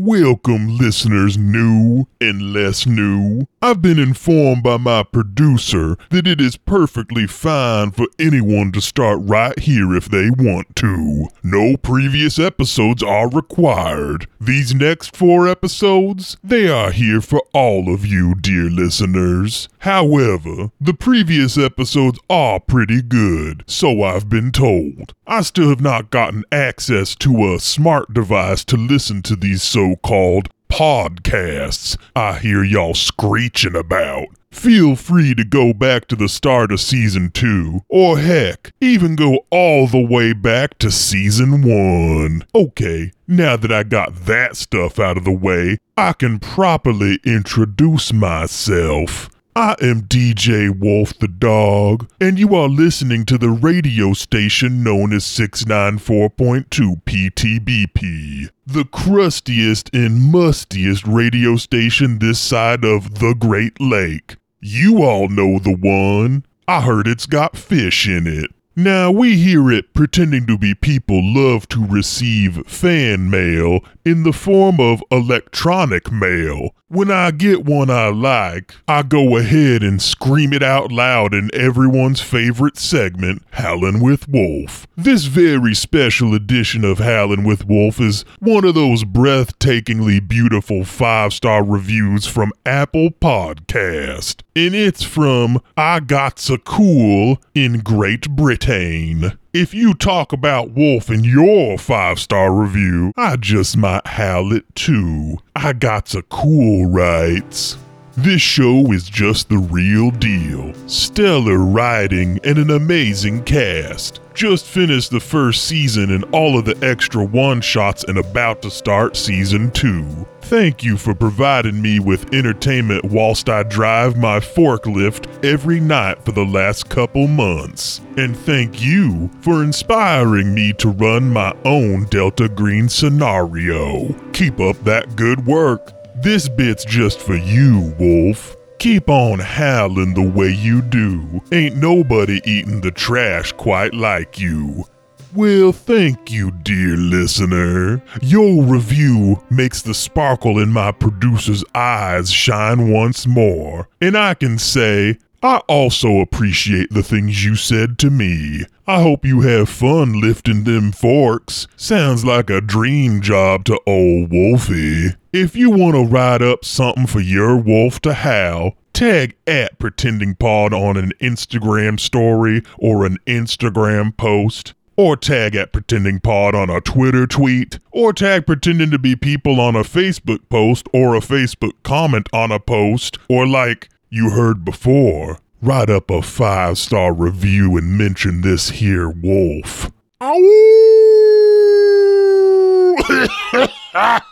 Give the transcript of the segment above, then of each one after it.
Welcome, listeners new and less new. I've been informed by my producer that it is perfectly fine for anyone to start right here if they want to. No previous episodes are required. These next four episodes, they are here for all of you, dear listeners. However, the previous episodes are pretty good, so I've been told. I still have not gotten access to a smart device to listen to these so called podcasts I hear y'all screeching about. Feel free to go back to the start of season two, or heck, even go all the way back to season one. Okay, now that I got that stuff out of the way, I can properly introduce myself. I am DJ Wolf the Dog, and you are listening to the radio station known as 694.2 PTBP, the crustiest and mustiest radio station this side of the Great Lake. You all know the one. I heard it's got fish in it. Now, we hear it Pretending to Be People love to receive fan mail in the form of electronic mail. When I get one I like, I go ahead and scream it out loud in everyone's favorite segment, Howlin' with Wolf. This very special edition of Howlin' with Wolf is one of those breathtakingly beautiful five star reviews from Apple Podcast. And it's from I Got So Cool in Great Britain. If you talk about Wolf in your five star review, I just might howl it too. I got so cool rights. This show is just the real deal. Stellar writing and an amazing cast. Just finished the first season and all of the extra one shots and about to start season two. Thank you for providing me with entertainment whilst I drive my forklift every night for the last couple months. And thank you for inspiring me to run my own Delta Green scenario. Keep up that good work. This bit's just for you, Wolf. Keep on howling the way you do. Ain't nobody eating the trash quite like you. Well, thank you, dear listener. Your review makes the sparkle in my producer's eyes shine once more. And I can say, I also appreciate the things you said to me. I hope you have fun lifting them forks. Sounds like a dream job to old Wolfie. If you want to write up something for your wolf to howl, tag at Pretending Pod on an Instagram story or an Instagram post or tag at Pretending Pod on a Twitter tweet, or tag Pretending to Be People on a Facebook post or a Facebook comment on a post, or like you heard before, write up a five star review and mention this here wolf.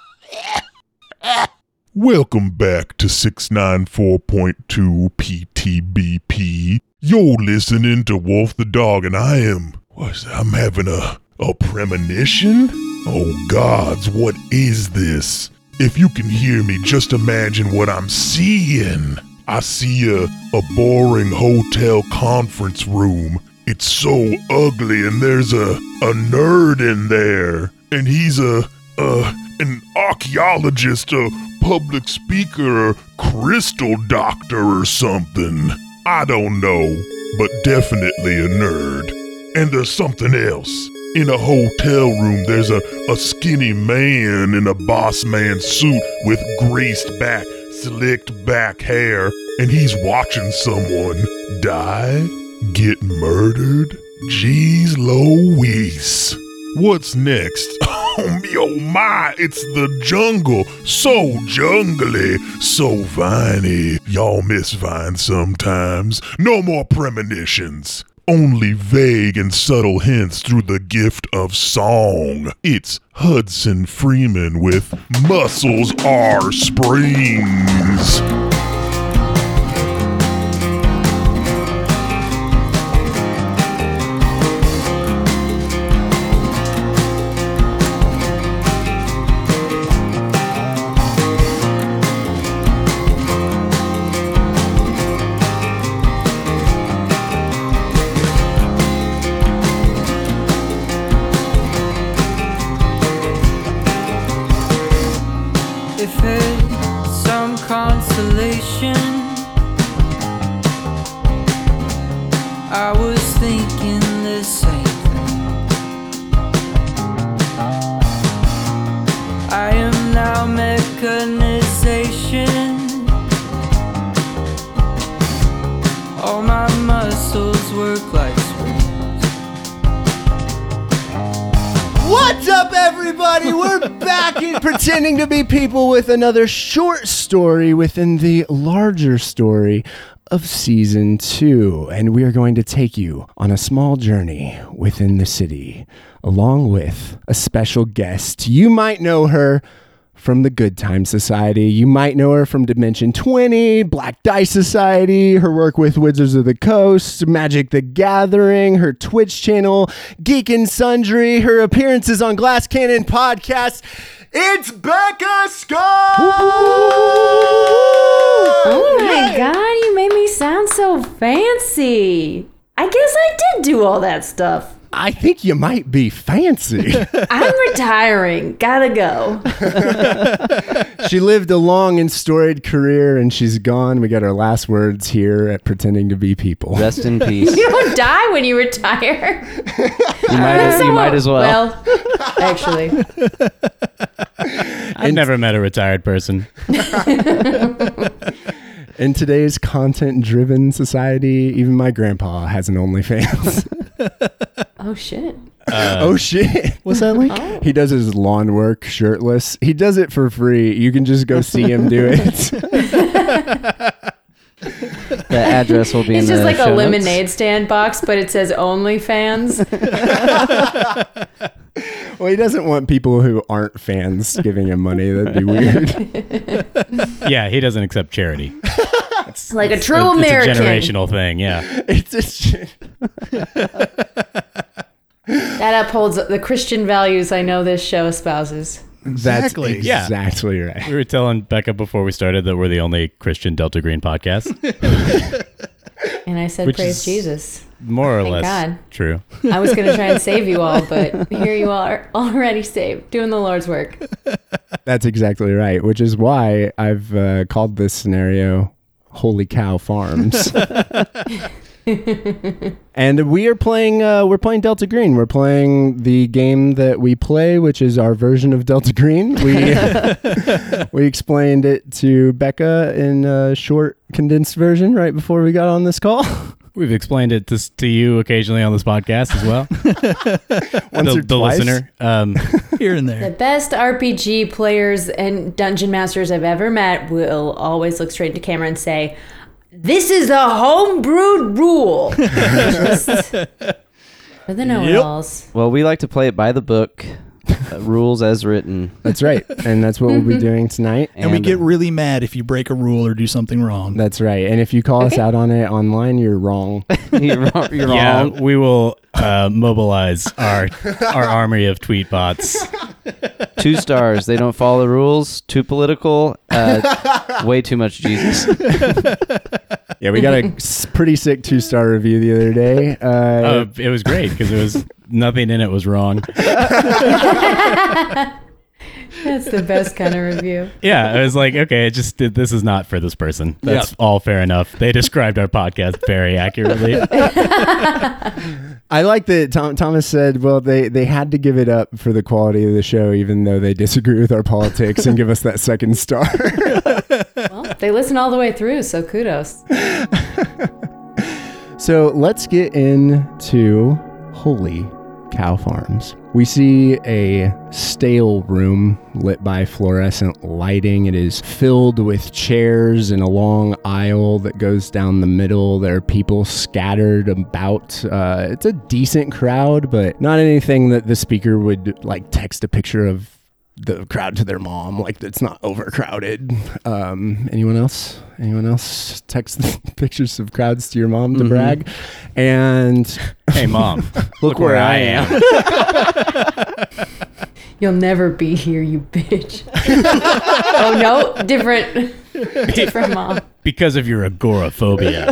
Welcome back to 694.2 PTBP. You're listening to Wolf the Dog, and I am. What's? I'm having a, a premonition? Oh, gods, what is this? If you can hear me, just imagine what I'm seeing. I see a, a boring hotel conference room. It's so ugly, and there's a, a nerd in there, and he's a, a an archaeologist, a public speaker, a crystal doctor, or something. I don't know, but definitely a nerd. And there's something else. In a hotel room, there's a, a skinny man in a boss man suit with greased back, slicked back hair, and he's watching someone die, get murdered. Jeez Louise. What's next? Oh oh my, it's the jungle. So jungly, so viney. Y'all miss vine sometimes. No more premonitions. Only vague and subtle hints through the gift of song. It's Hudson Freeman with Muscles Are Springs. With another short story within the larger story of season two. And we are going to take you on a small journey within the city, along with a special guest. You might know her from the Good Time Society. You might know her from Dimension 20, Black Dice Society, her work with Wizards of the Coast, Magic the Gathering, her Twitch channel, Geek and Sundry, her appearances on Glass Cannon Podcast. It's Becca Scott! Oh my god, you made me sound so fancy. I guess I did do all that stuff. I think you might be fancy. I'm retiring. Gotta go. she lived a long and storied career and she's gone. We got our last words here at Pretending to Be People. Rest in peace. You don't die when you retire. You might, as, you might as well. Well, actually, I've never met a retired person. In today's content driven society, even my grandpa has an OnlyFans. oh shit. Um, oh shit. What's that link? Oh. He does his lawn work shirtless. He does it for free. You can just go see him do it. The address will be It's in just like show a notes. lemonade stand box, but it says OnlyFans. well, he doesn't want people who aren't fans giving him money. That'd be weird. Yeah, he doesn't accept charity. Like a true It's American. a generational thing. Yeah. it's a shit. That upholds the Christian values I know this show espouses. Exactly. That's Yeah. exactly right. We were telling Becca before we started that we're the only Christian Delta Green podcast. And I said, Which Praise Jesus. More or Thank less God. true. I was going to try and save you all, but here you are, already saved, doing the Lord's work. That's exactly right, which is why I've uh, called this scenario Holy Cow Farms. and we are playing uh, we're playing Delta Green. We're playing the game that we play, which is our version of Delta Green. We we explained it to Becca in a short condensed version right before we got on this call. We've explained it to, to you occasionally on this podcast as well. Once the, or the twice. listener. Um, here and there. The best RPG players and dungeon masters I've ever met will always look straight into camera and say, This is a homebrewed rule. Just for the know alls. Well, we like to play it by the book, uh, rules as written. That's right. And that's what we'll be doing tonight. And we get really mad if you break a rule or do something wrong. That's right. And if you call us out on it online, you're wrong. you're wrong. You're yeah, wrong. we will uh, mobilize our our army of tweet bots. Two stars. They don't follow the rules. Too political. Uh, way too much Jesus. Yeah, we got a pretty sick two star review the other day. Uh, Uh, it was great because it was nothing in it was wrong. That's the best kind of review. Yeah, I was like, okay, it just this is not for this person. That's all fair enough. They described our podcast very accurately. I like that Tom, Thomas said, well, they, they had to give it up for the quality of the show, even though they disagree with our politics and give us that second star. Well, they listen all the way through, so kudos. so let's get into Holy Cow Farms. We see a stale room lit by fluorescent lighting. It is filled with chairs and a long aisle that goes down the middle. There are people scattered about. Uh, it's a decent crowd, but not anything that the speaker would like text a picture of the crowd to their mom. Like it's not overcrowded. Um, anyone else? Anyone else text pictures of crowds to your mom to brag? And Hey, mom, look, where I am. You'll never be here, you bitch. oh no, different, different mom. because of your agoraphobia.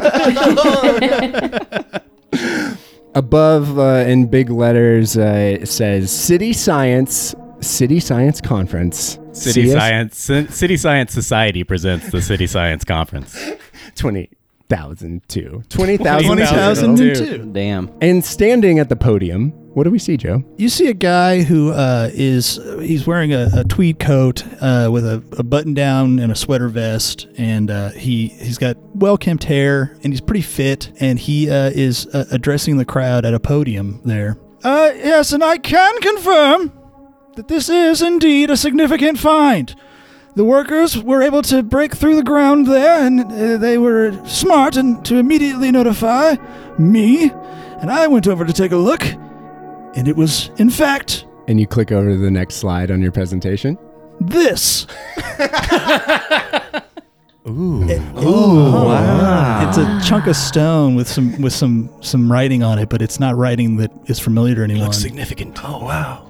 above uh, in big letters uh, it says city science City Science Conference. City CS Science City Science Society presents the City Science Conference. 20,002. 20,002. 2002. Damn. And standing at the podium, what do we see, Joe? You see a guy who uh, is he's wearing a, a tweed coat uh, with a, a button down and a sweater vest, and uh, he he's got well kempt hair, and he's pretty fit, and he uh, is uh, addressing the crowd at a podium there. Uh, yes, and I can confirm that this is indeed a significant find. The workers were able to break through the ground there, and uh, they were smart and to immediately notify me. And I went over to take a look, and it was, in fact, And you click over to the next slide on your presentation. this. Ooh. wow. It's a chunk of stone with some with some some writing on it, but it's not writing that is familiar to anyone. Looks significant. Oh, wow.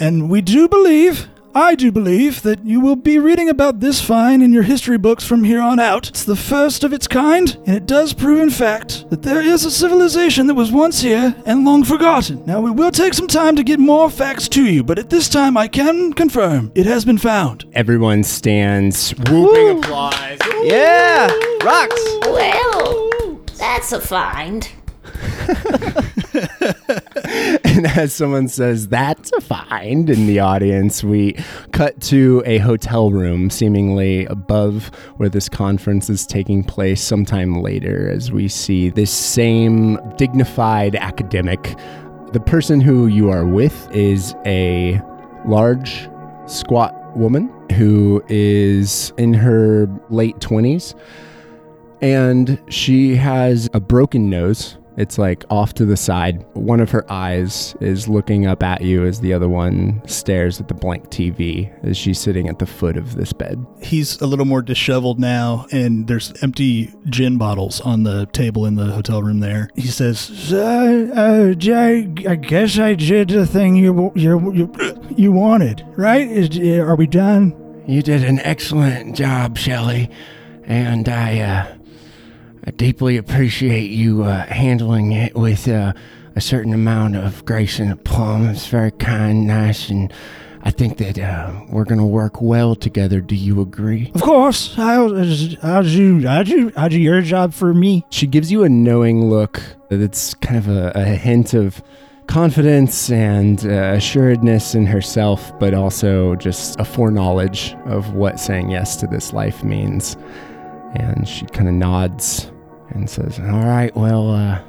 And we do believe, I do believe, that you will be reading about this find in your history books from here on out. It's the first of its kind, and it does prove, in fact, that there is a civilization that was once here and long forgotten. Now, we will take some time to get more facts to you, but at this time, I can confirm it has been found. Everyone stands, whooping applause. Yeah. Rocks. Well, that's a find. And as someone says, that's a find in the audience, we cut to a hotel room, seemingly above where this conference is taking place sometime later, as we see this same dignified academic. The person who you are with is a large, squat woman who is in her late 20s and she has a broken nose. It's like off to the side. One of her eyes is looking up at you as the other one stares at the blank TV as she's sitting at the foot of this bed. He's a little more disheveled now, and there's empty gin bottles on the table in the hotel room there. He says, uh, uh, Jay, I guess I did the thing you, you, you, you wanted, right? Is, are we done? You did an excellent job, Shelley, and I, uh, I deeply appreciate you uh, handling it with uh, a certain amount of grace and aplomb. It's very kind, nice, and I think that uh, we're gonna work well together. Do you agree? Of course. How, how'd you, how'd you, how'd you your job for me? She gives you a knowing look that's kind of a, a hint of confidence and uh, assuredness in herself, but also just a foreknowledge of what saying yes to this life means. And she kind of nods and says, "All right, well, uh,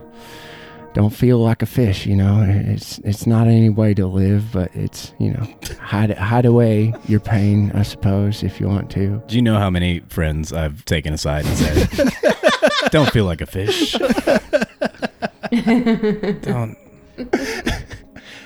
don't feel like a fish, you know. It's it's not any way to live, but it's you know hide hide away your pain, I suppose, if you want to." Do you know how many friends I've taken aside and said, "Don't feel like a fish"? don't.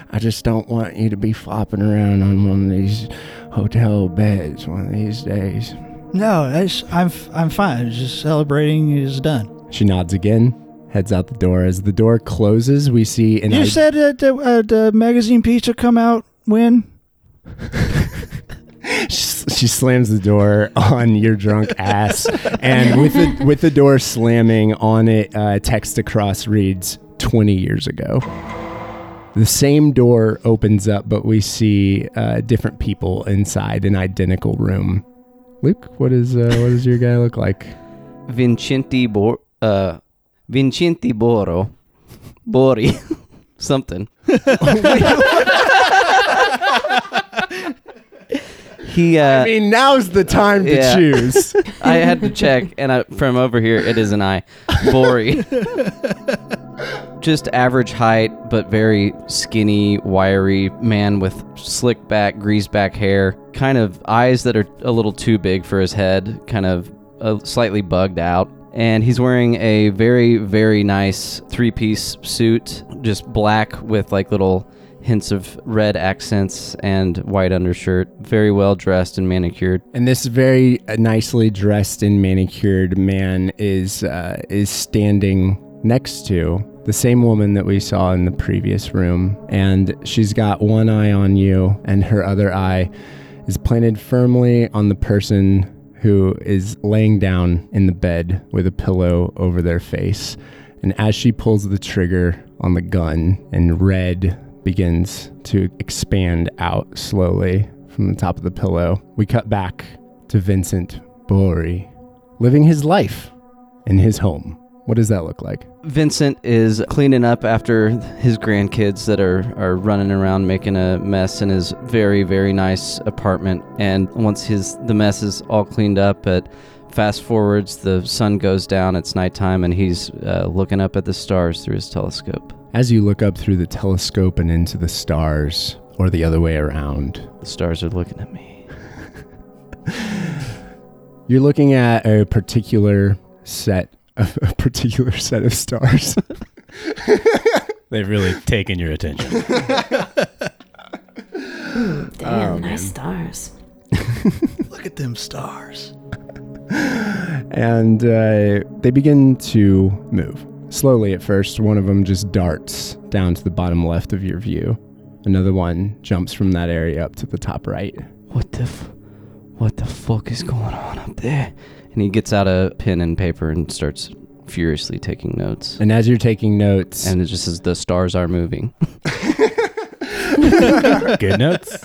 I just don't want you to be flopping around on one of these hotel beds one of these days. No, it's, I'm, I'm fine. Just celebrating is done. She nods again, heads out the door. As the door closes, we see an You id- said that the, uh, the magazine pizza come out when? she slams the door on your drunk ass, and with the with the door slamming on it, uh, text across reads "20 years ago." The same door opens up, but we see uh, different people inside an identical room. Luke, what is uh, what does your guy look like? Vincenti Bor uh Vincenti Boro. Bori. Something. he uh I mean, now's the time to Yeah. choose. I had to check, and I, from over here, it is an I. Bori. Just average height, but very skinny, wiry man with slick back, greased back hair. Kind of eyes that are a little too big for his head, kind of uh, slightly bugged out. And he's wearing a very, very nice three piece suit, just black with like little hints of red accents and white undershirt. Very well dressed and manicured. And this very uh, nicely dressed and manicured man is uh, is standing next to the same woman that we saw in the previous room, and she's got one eye on you, and her other eye is planted firmly on the person who is laying down in the bed with a pillow over their face. And as she pulls the trigger on the gun, and red begins to expand out slowly from the top of the pillow. We cut back to Vincent Bori living his life in his home. What does that look like? Vincent is cleaning up after his grandkids that are, are running around making a mess in his very very nice apartment. And once his the mess is all cleaned up, at fast forwards, the sun goes down. It's nighttime, and he's uh, looking up at the stars through his telescope. As you look up through the telescope and into the stars, or the other way around, The stars are looking at me. you're looking at a particular set of a particular set of stars. They've really taken your attention. Damn, nice stars. Look at them stars. and uh, they begin to move slowly at first. One of them just darts down to the bottom left of your view. Another one jumps from that area up to the top right. What the, f- what the fuck is going on up there? And he gets out a pen and paper and starts furiously taking notes. And as you're taking notes, And it just says the stars are moving. Good notes.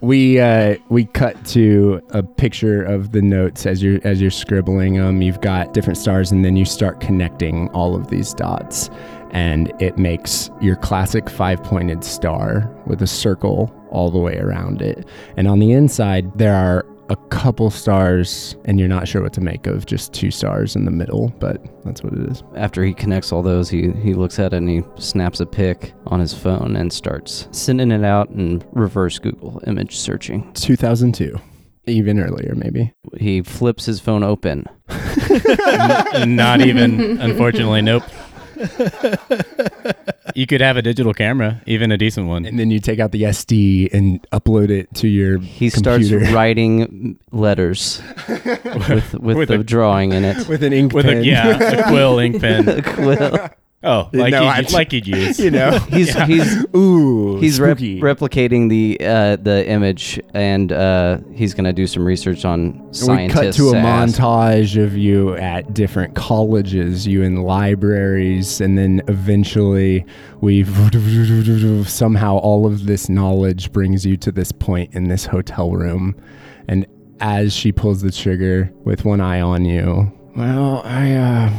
we uh, we cut to a picture of the notes as you're as you're scribbling them. You've got different stars, and then you start connecting all of these dots, and it makes your classic five pointed star with a circle all the way around it. And on the inside, there are a couple stars, and you're not sure what to make of just two stars in the middle, but that's what it is. After he connects all those, he, he looks at it and he snaps a pic on his phone and starts sending it out in reverse Google image searching. 2002, even earlier, maybe. He flips his phone open. Not even, unfortunately, nope. You could have a digital camera, even a decent one. And then you take out the SD and upload it to your He computer. starts writing letters with, with, With the a- drawing in it. with an ink With pen. a yeah, a quill ink pen. Quill. Oh, like No, you'd, I- like you'd use. you know. He's he's Ooh, he's rep- replicating the uh, the image and uh, he's gonna do some research on scientists. we cut to a ass. montage of you at different colleges, you in libraries, and then eventually we somehow all of this knowledge brings you to this point in this hotel room. And as she pulls the trigger with one eye on you, well, I uh,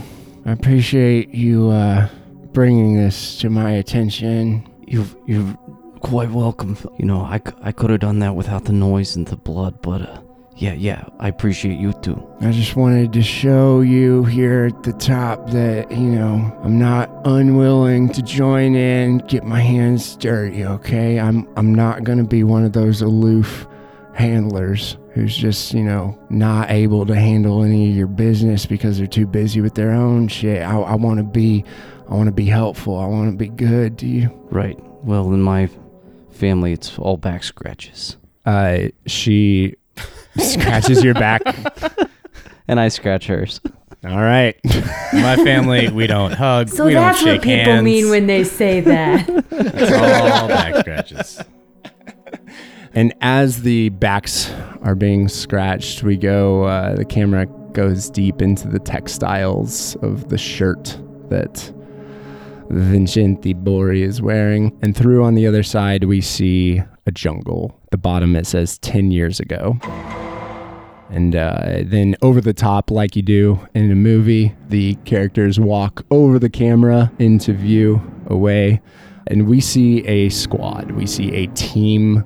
appreciate you uh, bringing this to my attention. You've you're quite welcome. You know, I, c- I could have done that without the noise and the blood, but uh, yeah, yeah, I appreciate you too. I just wanted to show you here at the top that, you know, I'm not unwilling to join in, get my hands dirty, okay? I'm I'm not going to be one of those aloof handlers who's just, you know, not able to handle any of your business because they're too busy with their own shit. I, I want to be I want to be helpful. I want to be good to you. Right. Well, in my family, it's all back scratches, Uh she scratches your back. and I scratch hers. All right. My family, we don't hug. So we that's don't what people hands. mean when they say that. It's all back scratches. And as the backs are being scratched, we go, uh, the camera goes deep into the textiles of the shirt that Vincenti Bori is wearing. And through on the other side, we see a jungle. The bottom, it says 10 years ago. And uh, then over the top, like you do in a movie, the characters walk over the camera into view away. And we see a squad. We see a team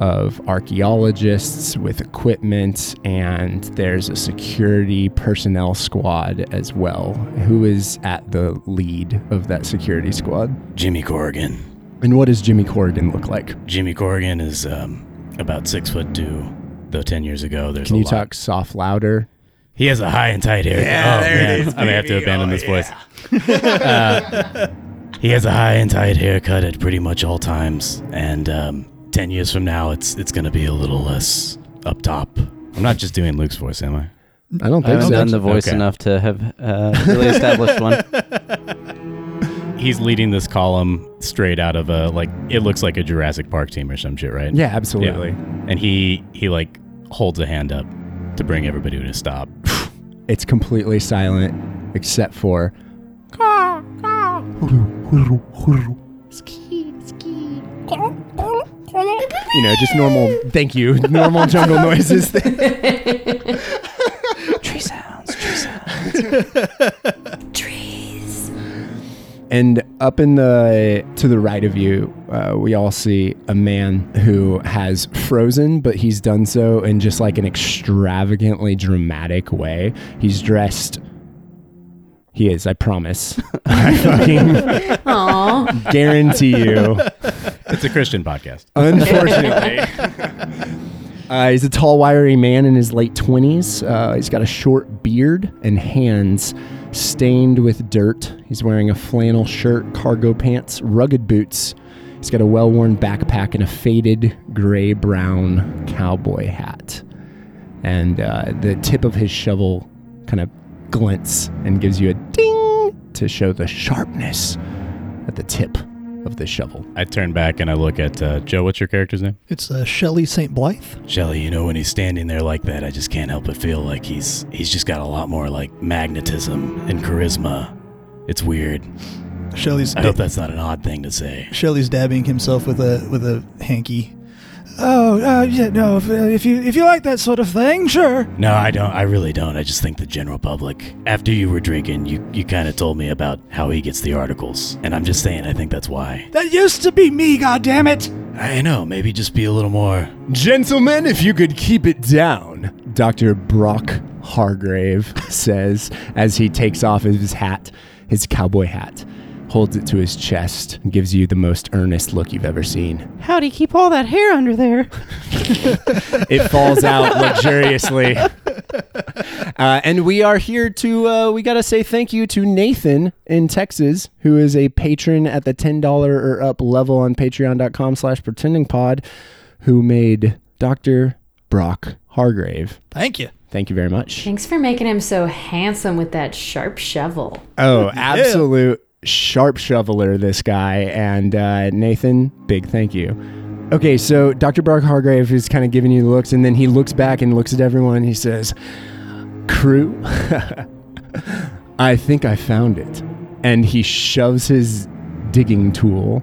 of archaeologists with equipment, and there's a security personnel squad as well. Who is at the lead of that security squad? Jimmy Corrigan. And what does Jimmy Corrigan look like? Jimmy Corrigan is um, about six foot two. Though ten years ago, there's Can a you lot. talk soft, louder? He has a high and tight hair. Yeah, oh, there it man. is, I may have to abandon Oh, this voice. Uh, he has a high and tight haircut at pretty much all times, and um, ten years from now, it's it's gonna be a little less up top. I'm not just doing Luke's voice, am I? I don't think I think haven't so. done the voice Okay. enough to have uh, really established one. He's leading this column straight out of a like it looks like a Jurassic Park team or some shit, right? Yeah, absolutely. And he he like holds a hand up to bring everybody to stop. It's completely silent except for you know, just normal. Thank you, normal jungle noises. Tree sounds, tree sounds. Trees. And up in the to the right of you, uh, we all see a man who has frozen, but he's done so in just like an extravagantly dramatic way. He's dressed. He is, I promise. I fucking Aw. guarantee you. It's a Christian podcast. Unfortunately. Uh, he's a tall, wiry man in his late 20s. Uh, he's got a short beard and hands stained with dirt. He's wearing a flannel shirt, cargo pants, rugged boots. He's got a well worn backpack and a faded gray brown cowboy hat. And uh, the tip of his shovel kind of glints and gives you a ding to show the sharpness at the tip of the shovel. I turn back and I look at uh, Joe. What's your character's name? It's uh, Shelley St. Blythe. Shelly. You know when he's standing there like that, I just can't help but feel like he's he's just got a lot more like magnetism and charisma. It's weird. Shelley's I hope that's not an odd thing to say. Shelley's dabbing himself with a with a hanky. Oh, uh, yeah, no. If, uh, if you if you like that sort of thing, sure. No, I don't. I really don't. I just think the general public. After you were drinking, you you kind of told me about how he gets the articles, and I'm just saying I think that's why. That used to be me. God damn it! I know. Maybe just be a little more. Gentlemen, if you could keep it down, Dr. Brock Hargrave says as he takes off his hat, his cowboy hat, holds it to his chest, and gives you the most earnest look you've ever seen. How do you keep all that hair under there? It falls out luxuriously. Uh, and we are here to, uh, we got to say thank you to Nathan in Texas, who is a patron at the $10 or up level on patreon.com slash pretendingpod, who made Dr. Brock Hargrave. Thank you. Thank you very much. Thanks for making him so handsome with that sharp shovel. Oh, absolute sharp shoveler, this guy. And uh, Nathan, big thank you. Okay, so Dr. Brock Hargrave is kind of giving you the looks, and then he looks back and looks at everyone and he says, Crew, I think I found it. And he shoves his digging tool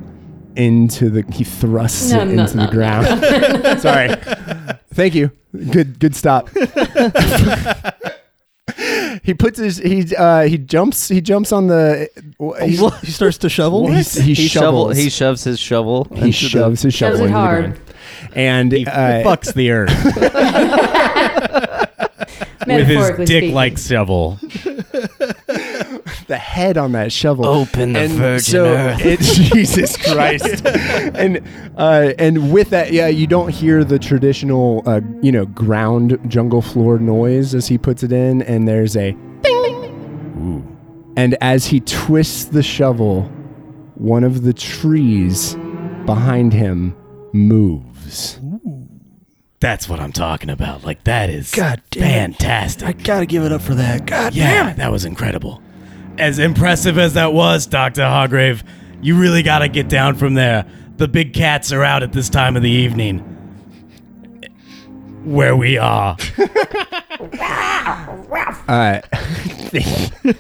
into the, he thrusts No, it no, into no, the ground. Sorry. Thank you. Good, good stop. He puts his he uh he jumps he jumps on the he, He starts to shovel. he, he, He shovel. He shoves his shovel. he into the- shoves his shovel Shoves it into the hard. ground. and He uh, fucks the earth with his dick-like shovel. the head on that shovel Open the and virgin so earth. it, Jesus Christ and uh and with that yeah you don't hear the traditional uh you know ground jungle floor noise as he puts it in and there's a Ooh. And as he twists the shovel, one of the trees behind him moves. That's what I'm talking about. Like that is God damn it. fantastic. I gotta give it up for that. God yeah, damn it. that was incredible. As impressive as that was, Dr. Hargrave, you really got to get down from there. The big cats are out at this time of the evening. Where we are. All right.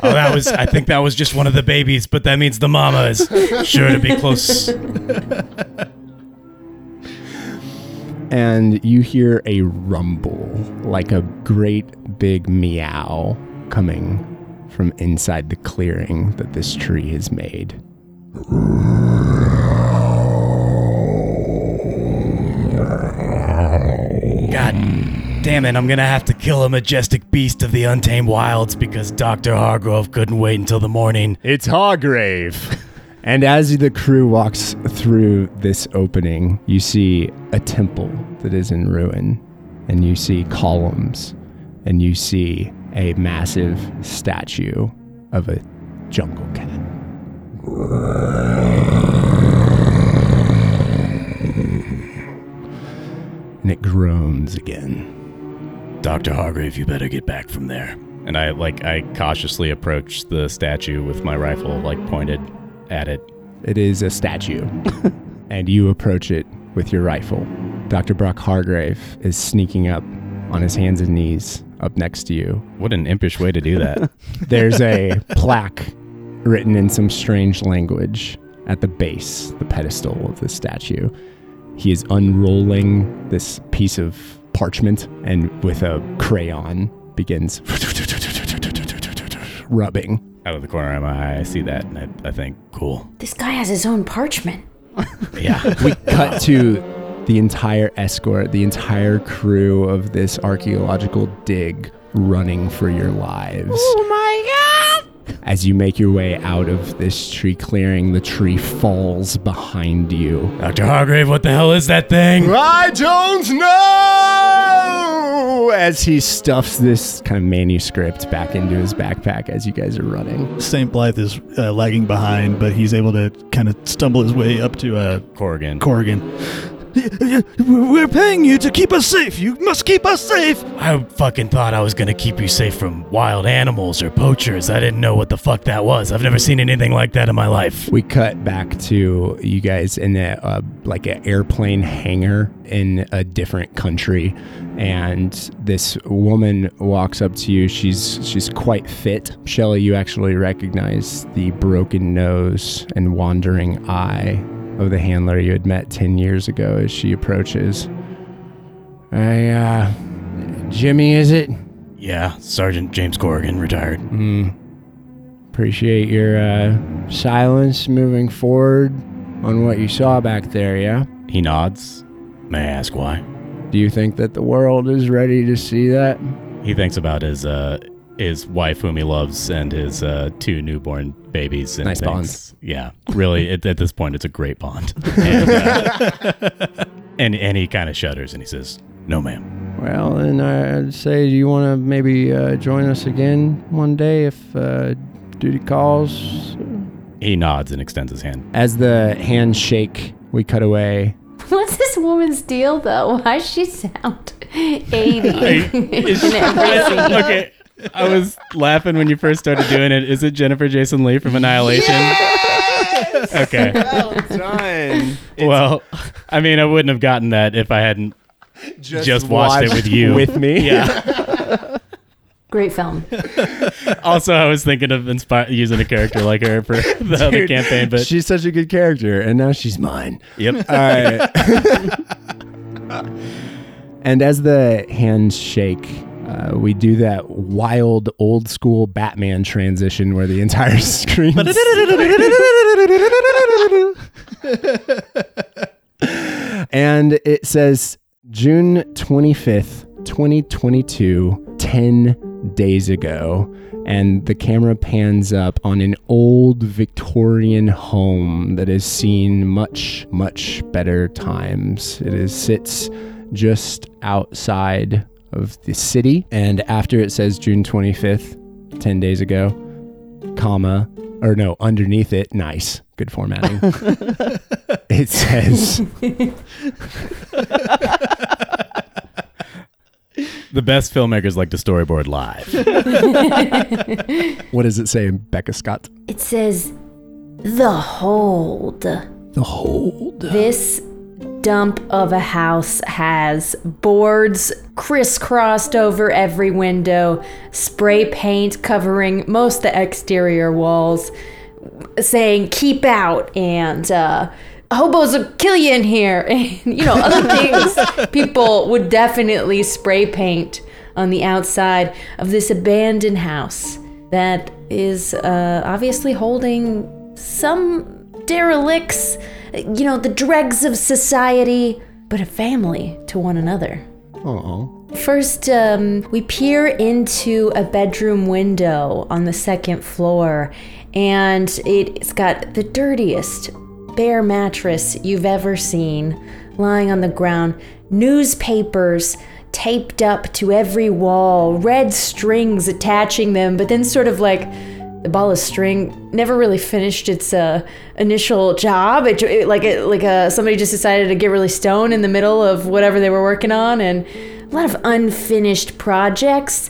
Oh, that was I think that was just one of the babies, but that means the mama is sure to be close. and you hear a rumble, like a great big meow coming from inside the clearing that this tree has made. God damn it, I'm gonna have to kill a majestic beast of the untamed wilds because Dr. Hargrove couldn't wait until the morning. It's Hargrave. and as the crew walks through this opening, you see a temple that is in ruin, and you see columns, and you see a massive statue of a jungle cat. And it groans again. Dr. Hargrave, you better get back from there. And I like I cautiously approach the statue with my rifle like pointed at it. It is a statue, and you approach it with your rifle. Dr. Brock Hargrave is sneaking up on his hands and knees up next to you. What an impish way to do that. There's a plaque written in some strange language at the base, the pedestal of the statue. he is unrolling this piece of parchment and with a crayon begins rubbing. Out of the corner of my eye, I see that, and I, I think, cool. This guy has his own parchment. Yeah. We cut to the entire escort, the entire crew of this archaeological dig running for your lives. Oh my god! As you make your way out of this tree clearing, the tree falls behind you. Dr. Hargrave, what the hell is that thing? I don't know! As he stuffs this kind of manuscript back into his backpack as you guys are running. St. Blythe is uh, lagging behind, but he's able to kind of stumble his way up to uh, Corrigan. Corrigan. We're paying you to keep us safe. You must keep us safe. I fucking thought I was gonna keep you safe from wild animals or poachers. I didn't know what the fuck that was. I've never seen anything like that in my life. We cut back to you guys in a uh, like an airplane hangar in a different country, and this woman walks up to you. She's she's quite fit. Shelly, you actually recognize the broken nose and wandering eye of the handler you had met ten years ago as she approaches. I, uh, Jimmy, is it? Yeah, Sergeant James Corrigan, retired. Appreciate your uh, silence moving forward on what you saw back there, yeah? He nods. May I ask why? Do you think that the world is ready to see that? He thinks about his uh his wife whom he loves and his uh two newborn babies and Nice bond. thinks- Yeah, really at, at this point it's a great bond. And uh, and, and he kind of shudders and he says, "No, ma'am." Well, then I'd say, do you want to maybe uh, join us again one day if uh, duty calls? He nods and extends his hand. As the hands shake, we cut away. What's this woman's deal, though? Why does she sound 80 in every scene? okay. I was laughing when you first started doing it. Is it Jennifer Jason Leigh from Annihilation? Yes! Okay. Well Done. Well, I mean, I wouldn't have gotten that if I hadn't just, watched it with you. With me? yeah. Great film. Also, I was thinking of inspire- using a character like her for the other campaign, but she's such a good character, and now she's mine. yep. All right. and as the hands shake, uh, we do that wild old school Batman transition where the entire screen. and it says June 25th, 2022, 10 days ago. And the camera pans up on an old Victorian home that has seen much, much better times. It is, sits just outside of the city. And after it says June 25th, 10 days ago, comma, or no, underneath it, nice, good formatting. it says, The best filmmakers like to storyboard live. what does it say, Becca Scott? It says, The Hold. The hold. This dump of a house has boards crisscrossed over every window, spray paint covering most of the exterior walls, saying "keep out" and uh, "hobos will kill you in here," and you know other things. People would definitely spray paint on the outside of this abandoned house that is uh, obviously holding some derelicts, you know, the dregs of society, but a family to one another. Oh, First, um, we peer into a bedroom window on the second floor, and it's got the dirtiest bare mattress you've ever seen lying on the ground, newspapers taped up to every wall, red strings attaching them, but then sort of like the ball of string never really finished its uh, initial job. It, it like it, like uh, somebody just decided to get really stoned in the middle of whatever they were working on, and a lot of unfinished projects.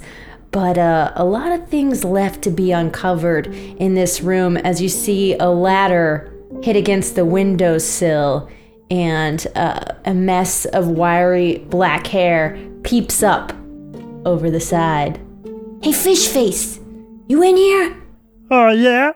But uh, a lot of things left to be uncovered in this room as you see a ladder hit against the windowsill and uh, a mess of wiry black hair peeps up over the side. Hey, fish face, you in here? Oh yeah.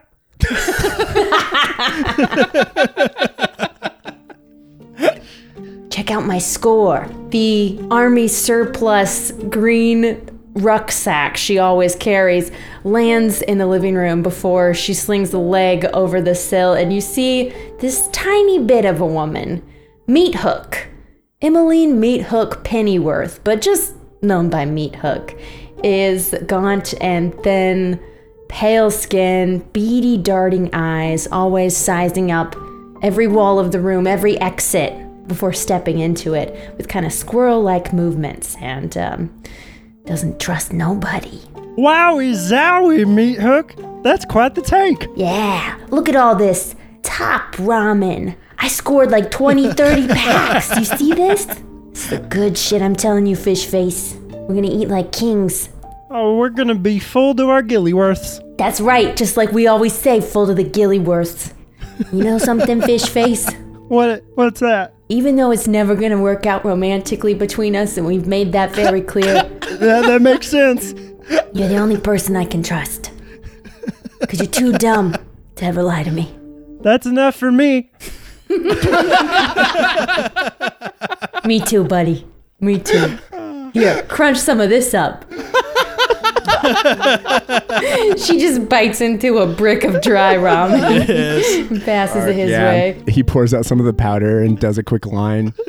check out my score. The army surplus green rucksack she always carries lands in the living room before she slings the leg over the sill, and you see this tiny bit of a woman, Meat Hook. Emmeline Meat Hook Pennyworth, but just known by Meat Hook, is gaunt and thin, pale skin, beady, darting eyes, always sizing up every wall of the room, every exit before stepping into it with kind of squirrel like movements and um, doesn't trust nobody. Wowie zowie, meat hook. That's quite the take. Yeah, look at all this top ramen. I scored like 20, 30 packs. You see this? It's the good shit I'm telling you, fish face. We're gonna eat like kings. Oh, we're gonna be full to our gillyworths. That's right, just like we always say, full to the gillyworths. You know something, fish face? What? What's that? Even though it's never gonna work out romantically between us, and we've made that very clear, That, that makes sense. you're the only person I can trust. Because you're too dumb to ever lie to me. That's enough for me. Me too, buddy. Me too. Here, crunch some of this up. she just bites into a brick of dry ramen and passes it his way. He pours out some of the powder and does a quick line.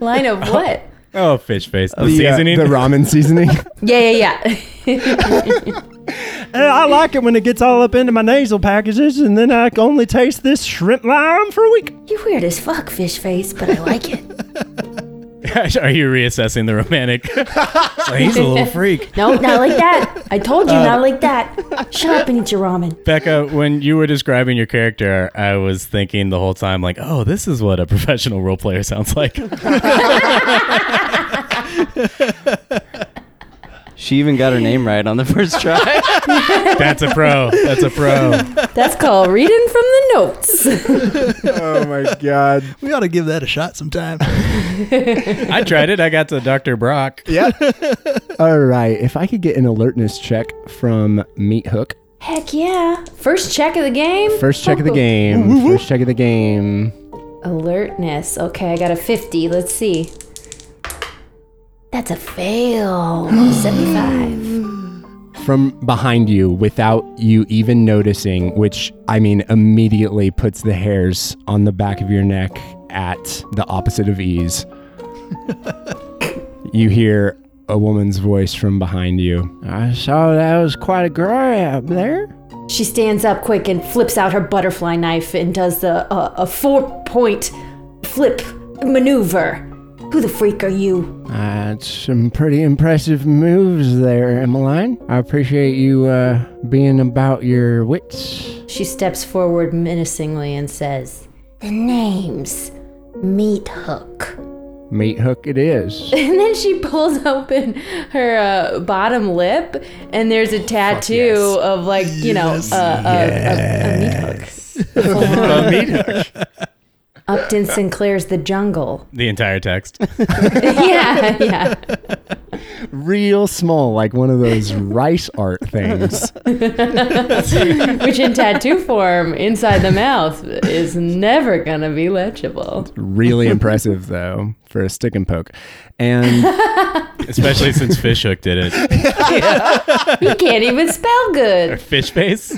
Line of what? Oh, fish face. The, The, uh, seasoning. the ramen seasoning. Yeah, yeah, yeah. And I like it when it gets all up into my nasal passages, and then I can only taste this shrimp lime for a week. You're weird as fuck, fish face, but I like it. Are you reassessing the romantic? So he's a little freak. No, not like that. I told you, not uh, like that. Shut up and eat your ramen. Becca, when you were describing your character, I was thinking the whole time, like, oh, this is what a professional role player sounds like. She even got her name right on the first try. That's a pro. That's a pro. That's called reading from the notes. oh my god. We ought to give that a shot sometime. I tried it. I got to Dr. Brock. Yeah. All right. If I could get an alertness check from Meat Hook. Heck yeah. First check of the game? First check of the game. First check of the game. Alertness. Okay, I got a 50. Let's see. That's a fail. 75. From behind you without you even noticing, which I mean immediately puts the hairs on the back of your neck at the opposite of ease. you hear a woman's voice from behind you. I saw that was quite a grab there. She stands up quick and flips out her butterfly knife and does the, uh, a four point flip maneuver. Who the freak are you? That's some pretty impressive moves there, Emmeline. I appreciate you uh, being about your wits. She steps forward menacingly and says, The name's Meat Hook. Meat hook it is. And then she pulls open her uh, bottom lip, and there's a tattoo of like you know uh, a, a, a meat hook. Upton Sinclair's The Jungle. The entire text. yeah, yeah. Real small, like one of those rice art things. Which in tattoo form inside the mouth is never gonna be legible. Really impressive, though, for a stick and poke. And Especially since Fishhook did it. He can't even spell good. Or good. fish face.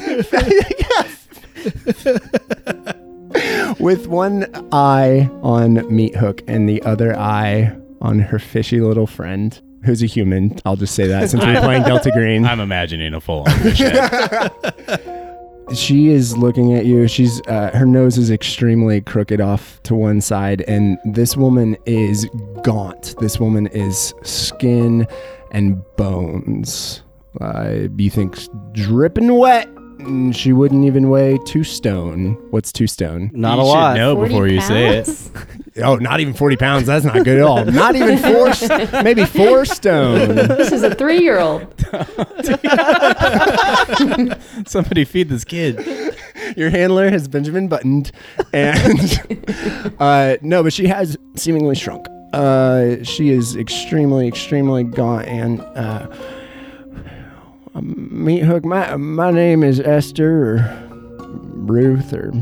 With one eye on Meat Hook and the other eye on her fishy little friend, who's a human. I'll just say that since we're playing Delta Green. I'm imagining a full on fish head. she is looking at you. She's uh, her nose is extremely crooked off to one side, and this woman is gaunt. This woman is skin and bones. Uh, you think dripping wet. And She wouldn't even weigh two stone. What's two stone? Not you a lot. should know 40 before you say it. Oh, not even forty pounds. That's not good at all. Not even four. s- maybe four stone. This is a three year old. Somebody feed this kid. Your handler has Benjamin buttoned, and uh, no, but she has seemingly shrunk. Uh, she is extremely, extremely gaunt, and uh, meat hook. My my name is Esther or Ruth or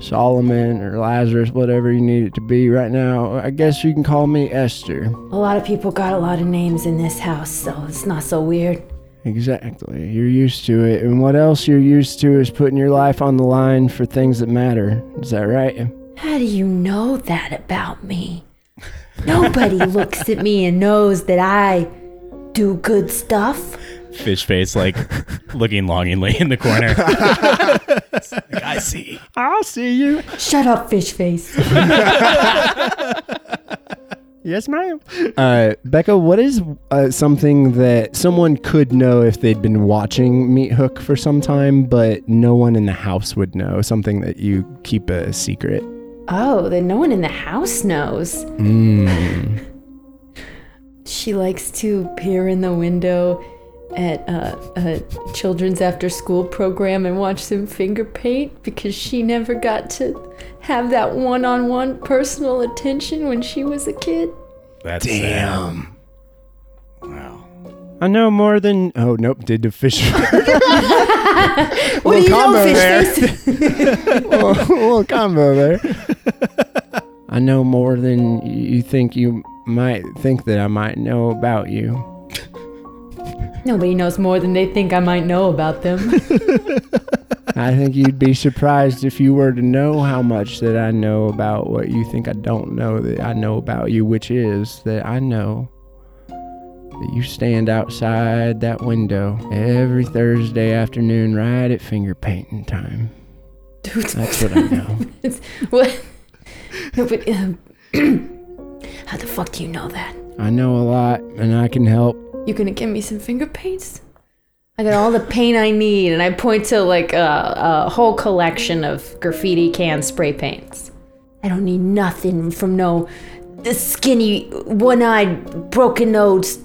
Solomon or Lazarus, whatever you need it to be right now. I guess you can call me Esther. A lot of people got a lot of names in this house, so it's not so weird. Exactly. You're used to it. And what else you're used to is putting your life on the line for things that matter. Is that right? How do you know that about me? Nobody looks at me and knows that I do good stuff. Fish face, like looking longingly in the corner. I see. I'll see you. Shut up, fish face. Yes, ma'am. Uh, Becca, what is uh, something that someone could know if they'd been watching Meat Hook for some time, but no one in the house would know? Something that you keep a secret? Oh, then no one in the house knows. Mm. She likes to peer in the window at uh, a children's after school program and watch them finger paint because she never got to have that one on one personal attention when she was a kid. That's Damn. Wow. I know more than Oh, nope. Did the fish. What do you know, combo fish there. face? little, little combo there. I know more than you think you might think that I might know about you. Nobody knows more than they think I might know about them. I think you'd be surprised if you were to know how much that I know about what you think I don't know that I know about you, which is that I know that you stand outside that window every Thursday afternoon right at finger painting time. Dude, That's what I know. what? No, but, um, how the fuck do you know that? I know a lot and I can help. You gonna give me some finger paints? I got all the paint I need, and I point to like a, a whole collection of graffiti can spray paints. I don't need nothing from no skinny, one-eyed, broken-nosed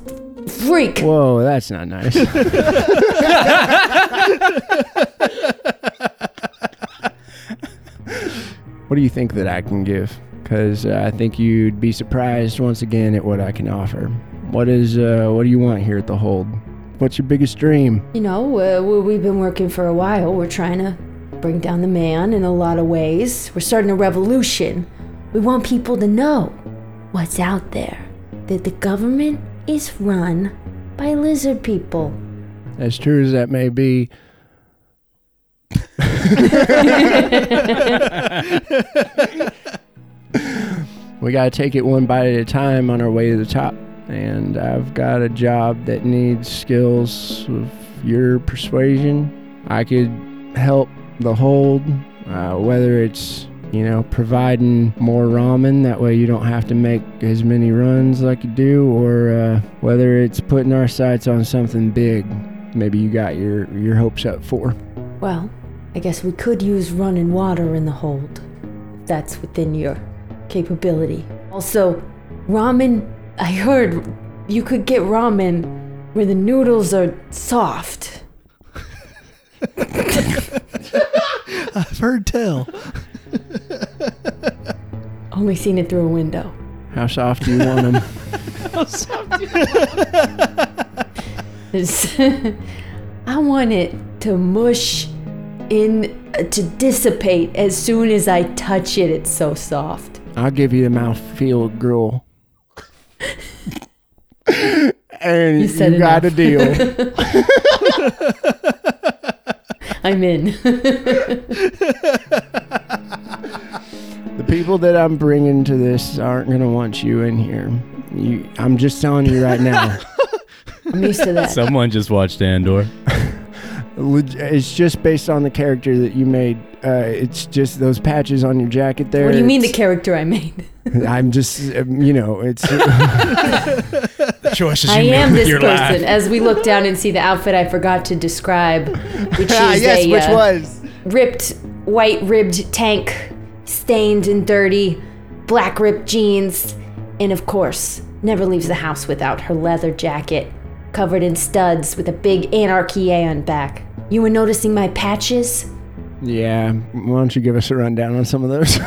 freak. Whoa, that's not nice. what do you think that I can give? Because uh, I think you'd be surprised once again at what I can offer. What is? Uh, what do you want here at the hold? What's your biggest dream? You know, uh, we- we've been working for a while. We're trying to bring down the man in a lot of ways. We're starting a revolution. We want people to know what's out there. That the government is run by lizard people. As true as that may be. we got to take it one bite at a time on our way to the top. And I've got a job that needs skills of your persuasion. I could help the hold, uh, whether it's, you know, providing more ramen, that way you don't have to make as many runs like you do, or uh, whether it's putting our sights on something big maybe you got your, your hopes up for. Well, I guess we could use running water in the hold. If that's within your capability. Also, ramen, I heard you could get ramen where the noodles are soft. I've heard tell. Only seen it through a window. How soft do you want them? It's- I want it to mush in, uh, to dissipate as soon as I touch it. It's so soft. I'll give you the mouthfeel gruel. And You said got a deal. I'm in. the people that I'm bringing to this aren't gonna want you in here. You, I'm just telling you right now. I'm used to that. Someone just watched Andor. Leg- It's just based on the character that you made. Uh, it's just those patches on your jacket there. what do you mean the character I made? I'm just, um, you know, it's. Choices I am this person. As we look down and see the outfit I forgot to describe, which is yes, a which uh, was. ripped white ribbed tank, stained and dirty, black ripped jeans, and of course, never leaves the house without her leather jacket, covered in studs with a big anarchy A on back. You were noticing my patches? Yeah, why don't you give us a rundown on some of those?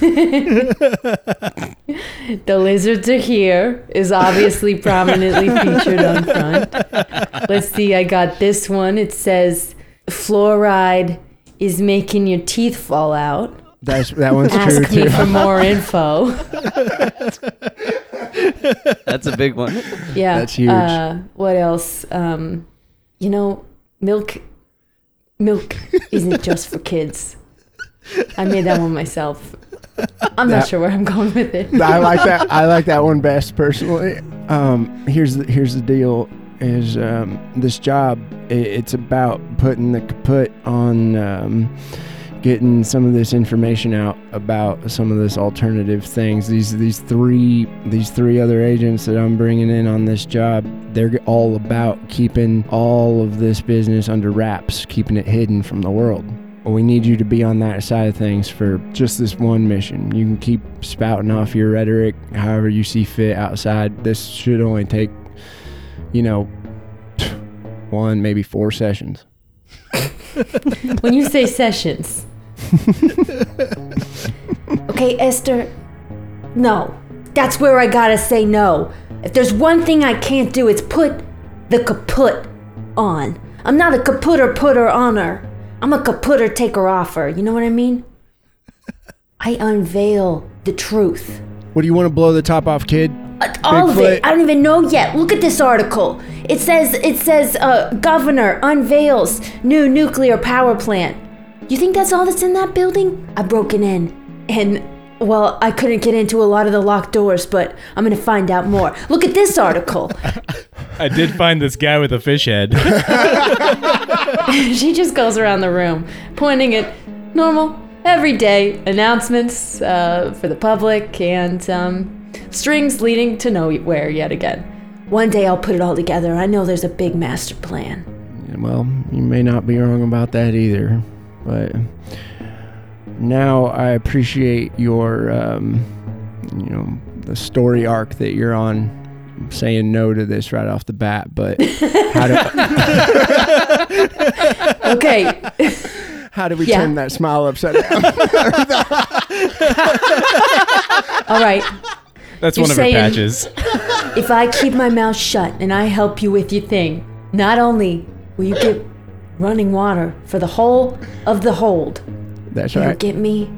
The lizards are here is obviously prominently featured on front. Let's see, I got this one. It says fluoride is making your teeth fall out. That's that one's true Ask me too. for more info. That's a big one. Yeah. That's huge. Uh, what else? Um, you know, milk. Milk isn't just for kids. I made that one myself. I'm not That- sure where I'm going with it. I like that. I like that one best personally. Um, here's the here's the deal: is um, this job? i it's about putting the kaput on um, getting some of this information out about some of this alternative things. These these three these three other agents that I'm bringing in on this job, they're all about keeping all of this business under wraps, keeping it hidden from the world. We need you to be on that side of things for just this one mission. You can keep spouting off your rhetoric however you see fit outside. This should only take, you know, one, maybe four sessions. When you say sessions. okay, Esther. No. That's where I gotta say no. If there's one thing I can't do, it's put the kaput on. I'm not a kaputter putter oner. I'm a kaputter taker offer. You know what I mean? I unveil the truth. What do you want to blow the top off, kid? Uh, all of it. I don't even know yet. Look at this article. It says it says uh, governor unveils new nuclear power plant. You think that's all that's in that building? I've broken in, and well, I couldn't get into a lot of the locked doors, but I'm gonna find out more. Look at this article. I did find this guy with a fish head. she just goes around the room, pointing at normal, everyday announcements uh, for the public and um, strings leading to nowhere yet again. One day I'll put it all together. I know there's a big master plan. Well, you may not be wrong about that either, but now I appreciate your, um, you know, the story arc that you're on. I'm saying no to this right off the bat, but how do Okay, how do we Yeah. turn that smile upside down? all right. That's You're one of saying- her patches. If I keep my mouth shut and I help you with your thing, not only will you get running water for the whole of the hold, That's you'll right. get me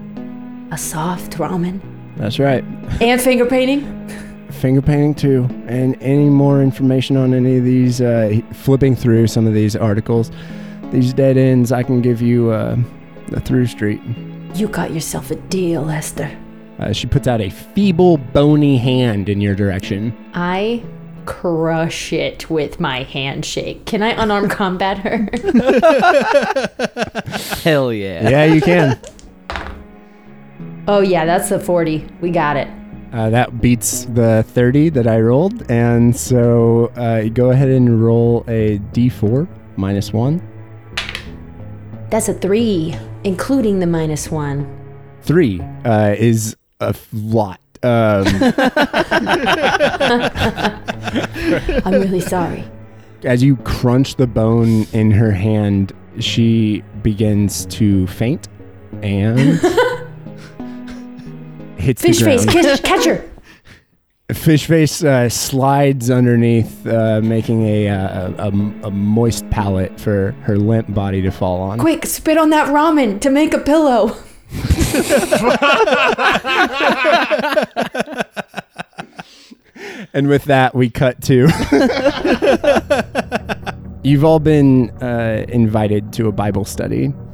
a soft ramen That's right. and finger painting. Finger painting too, and any more information on any of these, uh, flipping through some of these articles, these dead ends, I can give you uh, a through street. You got yourself a deal, Esther. Uh, she puts out a feeble, bony hand in your direction. I crush it with my handshake. Can I unarmed combat her? Hell yeah. Yeah, you can. oh yeah, that's the 40. We got it. Uh, that beats the 30 that I rolled, and so uh, go ahead and roll a d4 minus one. That's a 3, including the minus 1. Three uh, is a lot. Um, I'm really sorry. as you crunch the bone in her hand, she begins to faint and hits Fish the face, ground. catch, catch her. Fish face uh, slides underneath, uh, making a, uh, a, a a moist pallet for her limp body to fall on. Quick, spit on that ramen to make a pillow. And with that, we cut to. You've all been uh, invited to a Bible study.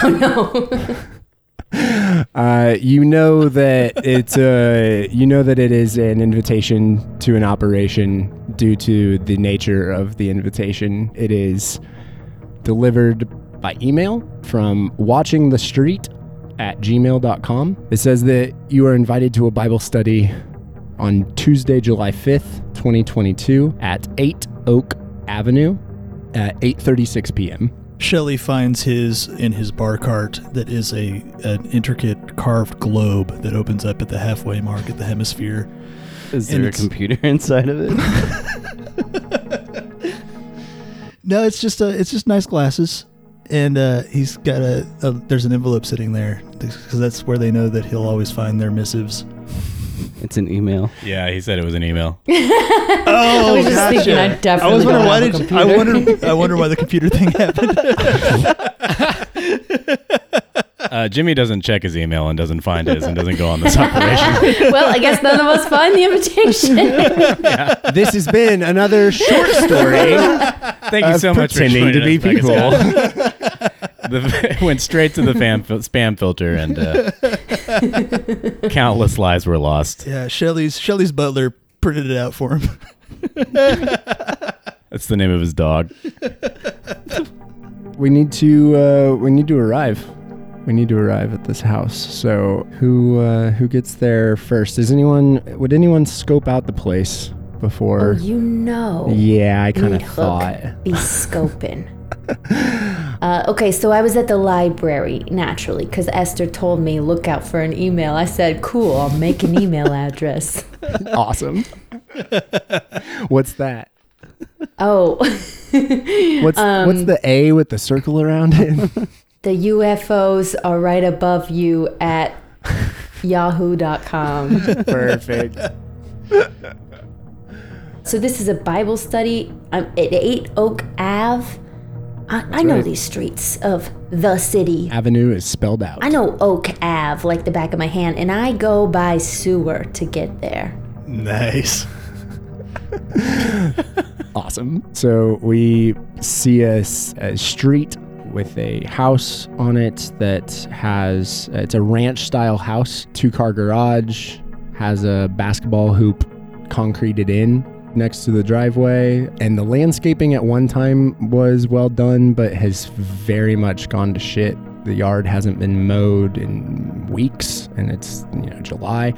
Oh no. Uh, you know that it's a, you know that it is an invitation to an operation due to the nature of the invitation. It is delivered by email from watching the street at gmail.com. It says that you are invited to a Bible study on Tuesday, July 5th, 2022 at 8 Oak Avenue at 8:36 p.m. Shelley finds his in his bar cart that is a an intricate carved globe that opens up at the halfway mark at the hemisphere. Is And there a computer inside of it? No, it's just uh, it's just nice glasses, and uh, he's got a, a there's an envelope sitting there because that's where they know that he'll always find their missives. it's an email. Yeah, he said it was an email. Oh, I was just thinking I definitely I was wondering don't why have a did you, I wonder I wonder why the computer thing happened. Uh, Jimmy doesn't check his email and doesn't find his and doesn't go on this operation. well, I guess none of us find the invitation. This has been another short story. Thank you so much for pretending to joining be us, people. Megascott. the, it went straight to the fan fil- spam filter, and uh, countless lives were lost. Yeah, Shelly's Shelly's butler printed it out for him. That's the name of his dog. we need to uh, we need to arrive. We need to arrive at this house. So who uh, who gets there first? Is anyone would anyone scope out the place oh, before? you know. yeah, I kind of Meat hook thought. Be scoping. uh, okay, so I was at the library naturally because Esther told me look out for an email. I said, "Cool, I'll make an email address." Awesome. What's that? Oh, What's Um, what's the A with the circle around it? The UFOs are right above you at yahoo.com. Perfect. So this is a Bible study um, at 8 Oak Ave. I, I know right. these streets of the city. Avenue is spelled out. I know Oak Ave like the back of my hand, and I go by sewer to get there. Nice. Awesome. So we see a street with a house on it that has it's a ranch style house, two car garage, has a basketball hoop concreted in next to the driveway, and the landscaping at one time was well done, but has very much gone to shit. The yard hasn't been mowed in weeks, and it's you know July,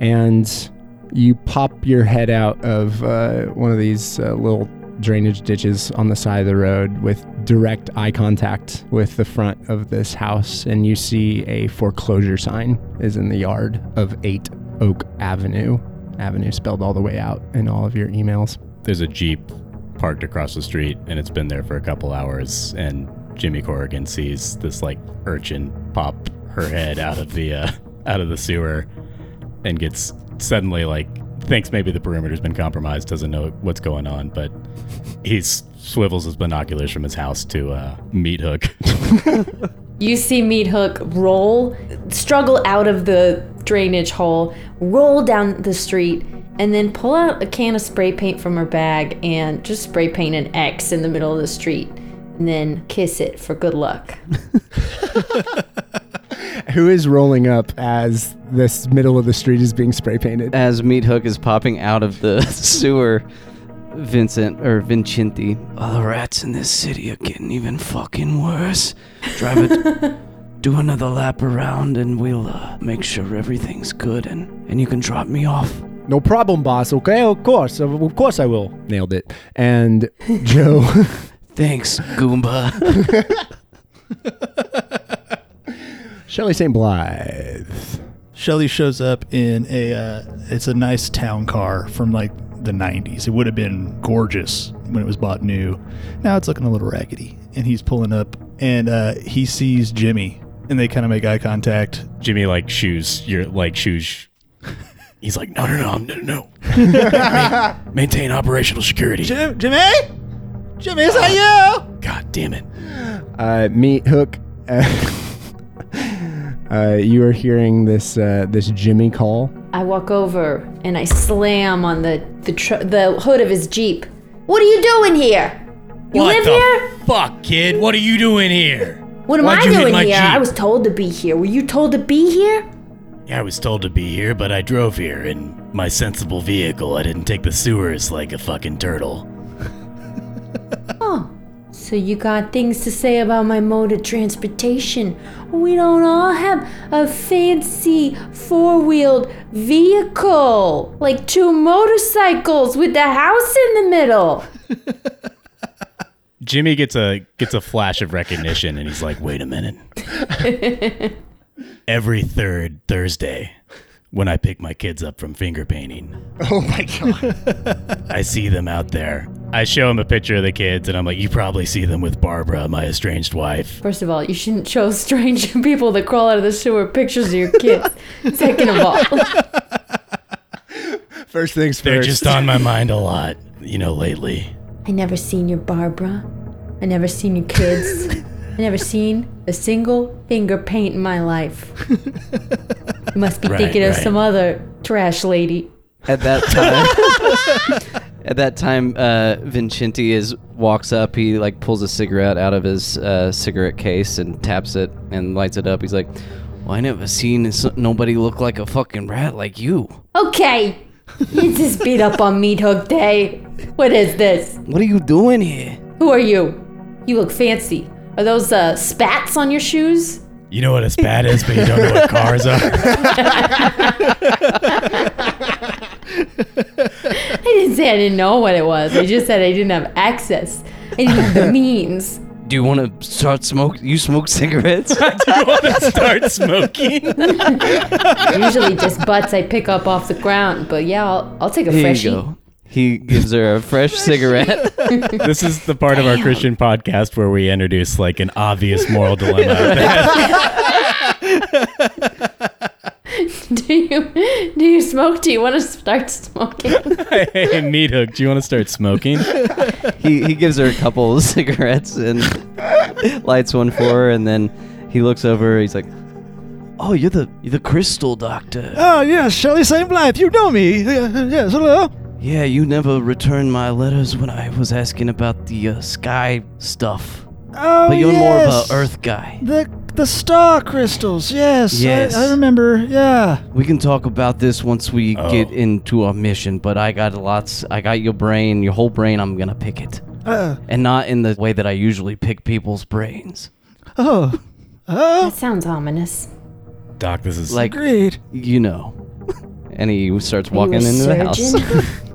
and you pop your head out of uh, one of these uh, little drainage ditches on the side of the road with direct eye contact with the front of this house and you see a foreclosure sign is in the yard of 8 Oak Avenue. Avenue spelled all the way out in all of your emails. There's a Jeep parked across the street, and it's been there for a couple hours. And Jimmy Corrigan sees this like urchin pop her head out of the uh, out of the sewer, and gets suddenly like thinks maybe the perimeter's been compromised, doesn't know what's going on, but he swivels his binoculars from his house to uh, meat hook. You see Meat Hook roll, struggle out of the drainage hole, roll down the street, and then pull out a can of spray paint from her bag and just spray paint an X in the middle of the street. And then kiss it for good luck. Who is rolling up as this middle of the street is being spray painted? As Meat Hook is popping out of the sewer, Vincent or Vincenti. All the rats in this city are getting even fucking worse. Drive it. do another lap around, and we'll uh, make sure everything's good, and and you can drop me off. No problem, boss. Okay, of course. Of of course I will. Nailed it. And Joe Thanks, Goomba. Shelley St. Blythe. Shelly shows up in a uh, it's a nice town car from like the 90s. It would have been gorgeous when it was bought new. Now it's looking a little raggedy. And he's pulling up and uh, he sees Jimmy and they kind of make eye contact. Jimmy like shoes your like shoes. He's like, no, no, no, no, no. Ma- Maintain operational security. Jim, Jimmy? Jimmy, is that you? God damn it. Uh, meat hook. Uh, you are hearing this uh, this Jimmy call. I walk over and I slam on the the, tr- the hood of his Jeep. What are you doing here? You live here? fuck, kid? What are you doing here? What am Why'd I doing here? Jeep? I was told to be here. Were you told to be here? Yeah, I was told to be here, but I drove here in my sensible vehicle. I didn't take the sewers like a fucking turtle. So you got things to say about my mode of transportation? We don't all have a fancy four-wheeled vehicle, like two motorcycles with the house in the middle. Jimmy gets a gets a flash of recognition and he's like, "Wait a minute." Every third Thursday, when I pick my kids up from finger painting, Oh my god! I see them out there. I show him a picture of the kids and I'm like, "You probably see them with Barbara, my estranged wife." First of all, you shouldn't show strange people that crawl out of the sewer pictures of your kids. Second of all, First things first. They're just on my mind a lot, you know, lately. I never seen your Barbara. I never seen your kids. I never seen a single finger paint in my life. You must be Right, thinking of right. some other trash lady. At that time, at that time, uh, Vincenti is walks up. He like pulls a cigarette out of his uh, cigarette case and taps it and lights it up. He's like, "Well, I never seen s- nobody look like a fucking rat like you. Okay, you just beat up on Meat Hook Day. What is this? What are you doing here?" Who are you? You look fancy. Are those uh, spats on your shoes? You know what a spat is, but you don't know what cars are. I didn't say I didn't know what it was. I just said I didn't have access. I didn't have the means. Do you want to start smoke? You smoke cigarettes? I start smoking. Usually just butts I pick up off the ground. But yeah, I'll, I'll take a Here freshie. you go. He gives her a fresh cigarette. this is the part of our Christian podcast where we introduce like an obvious moral dilemma. Do you do you smoke? Do you want to start smoking? hey, Meat Hook, do you want to start smoking? he he gives her a couple of cigarettes and lights one for her, and then he looks over. He's like, "Oh, you're the you're the crystal doctor. Oh, yes, Shelley St. Blythe. You know me. Uh, yes, hello. Yeah, you never returned my letters when I was asking about the uh, sky stuff. Oh, But you're more of yes. a Earth guy. The the star crystals. Yes. I- Yes. I, remember. Yeah. We can talk about this once we Oh. get into our mission. But I got lots. I got your brain, your whole brain. I'm gonna pick it, Uh, and not in the way that I usually pick people's brains. oh. Oh. That sounds ominous. Doc, this is Like Agreed. you know. And he starts walking into the house.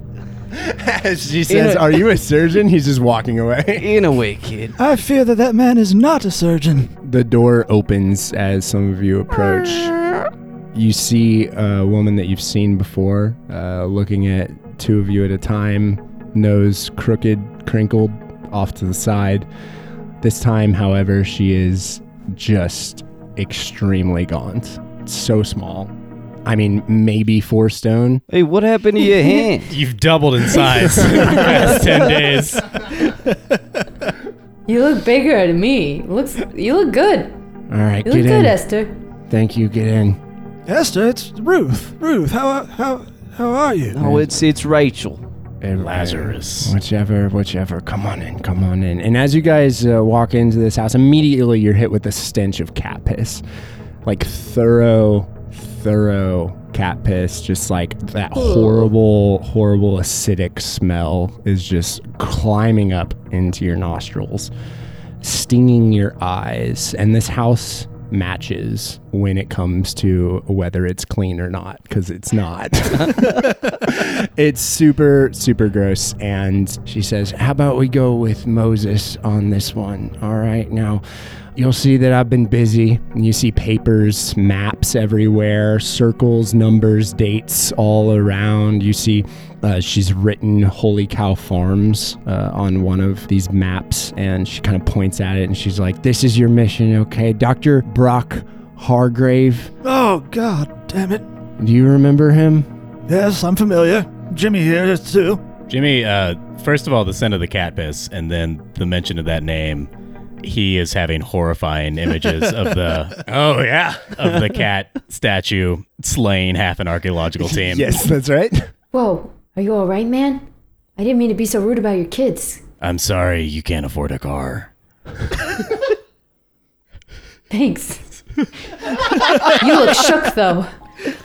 surgeon? As she says, a- Are you a surgeon? He's just walking away. In a way, kid. I fear that that man is not a surgeon. The door opens as some of you approach. You see a woman that you've seen before, uh, looking at two of you at a time, nose crooked, crinkled off to the side. This time, however, she is just extremely gaunt. So small. I mean, maybe four stone. Hey, what happened to your hand? you've doubled in size in the past ten days. you look bigger to me. Looks you look good. All right, You get look in. good, Esther. Thank you. Get in. Esther, it's Ruth. Ruth, how how how are you? Oh, it's it's Rachel. Every- Lazarus. Whichever, whichever. Come on in, come on in. And as you guys uh, walk into this house, immediately you're hit with the stench of cat piss. Like thorough, thorough cat piss. Just like that horrible, horrible acidic smell is just climbing up into your nostrils, stinging your eyes. And this house matches when it comes to whether it's clean or not, because it's not. it's super super gross and she says how about we go with moses on this one all right now you'll see that i've been busy and you see papers maps everywhere circles numbers dates all around you see uh, she's written holy cow farms uh, on one of these maps and she kind of points at it and she's like this is your mission okay dr brock hargrave Oh God, damn it. do you remember him Yes, I'm familiar. Jimmy here is too. Jimmy, uh, first of all, the scent of the cat piss, and then the mention of that name. He is having horrifying images of the oh yeah of the cat statue slaying half an archaeological team. yes that's right Whoa, are you all right, man? I didn't mean to be so rude about your kids. I'm sorry you can't afford a car. Thanks. you look shook though.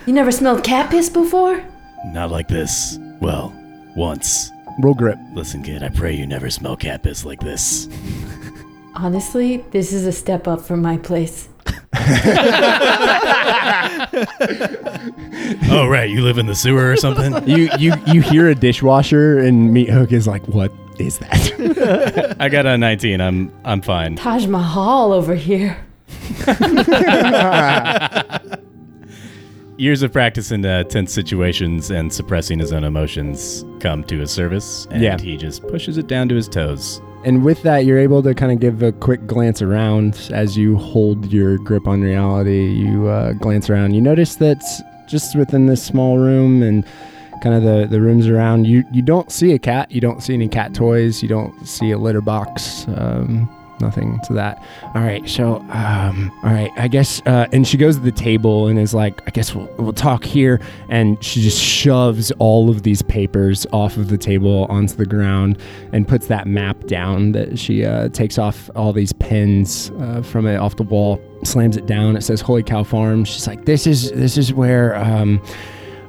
You never smelled cat piss before? Not like this. Well, once. roll grip Listen, kid, I pray you never smell cat piss like this. Honestly, this is a step up from my place. oh right, you live in the sewer or something? you you you hear a dishwasher and meat hook is like what is that I got a 19. I'm I'm fine. Taj Mahal over here. Years of practice in uh, tense situations and suppressing his own emotions come to his service, and Yeah. he just pushes it down to his toes. And with that you're able to kind of give a quick glance around as you hold your grip on reality. You uh, glance around. You notice that just within this small room and kind of the, the rooms around you you don't see a cat. You don't see any cat toys. You don't see a litter box. Um, nothing to that. All right, so um, all right, I guess. Uh, and she goes to the table and is like, I guess we'll we'll talk here. And she just shoves all of these papers off of the table onto the ground and puts that map down. That she uh, takes off all these pins uh, from it off the wall, slams it down. It says Holy Cow Farm. She's like, this is this is where. Um,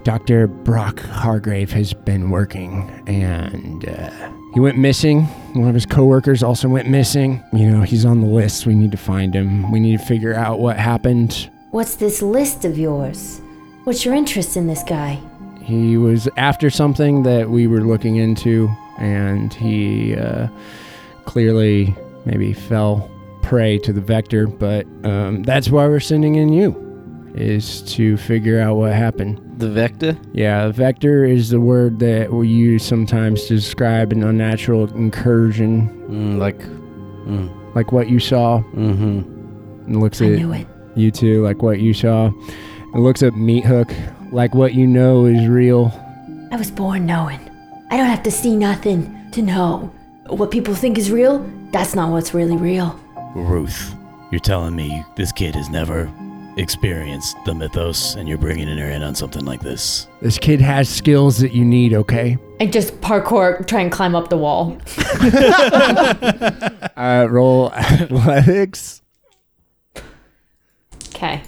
Dr. Brock Hargrave has been working, and uh, he went missing. One of his coworkers also went missing. You know, he's on the list. We need to find him. We need to figure out what happened. What's this list of yours? What's your interest in this guy? He was after something that we were looking into, and he uh, clearly maybe fell prey to the vector. But um, that's why we're sending in you, is to figure out what happened. The Vector? Yeah, vector is the word that we use sometimes to describe an unnatural incursion, Mm, like. Mm, like what you saw. mm-hmm. And looks I at knew it. you two, like what you saw. And looks at Meat Hook, like what you know is real. I was born knowing. I don't have to see nothing to know. What people think is real, that's not what's really real. Ruth, you're telling me this kid has never experienced the mythos and you're bringing her in on something like this? This kid has skills that you need, okay? I just parkour, try and climb up the wall. Uh, roll athletics. Okay.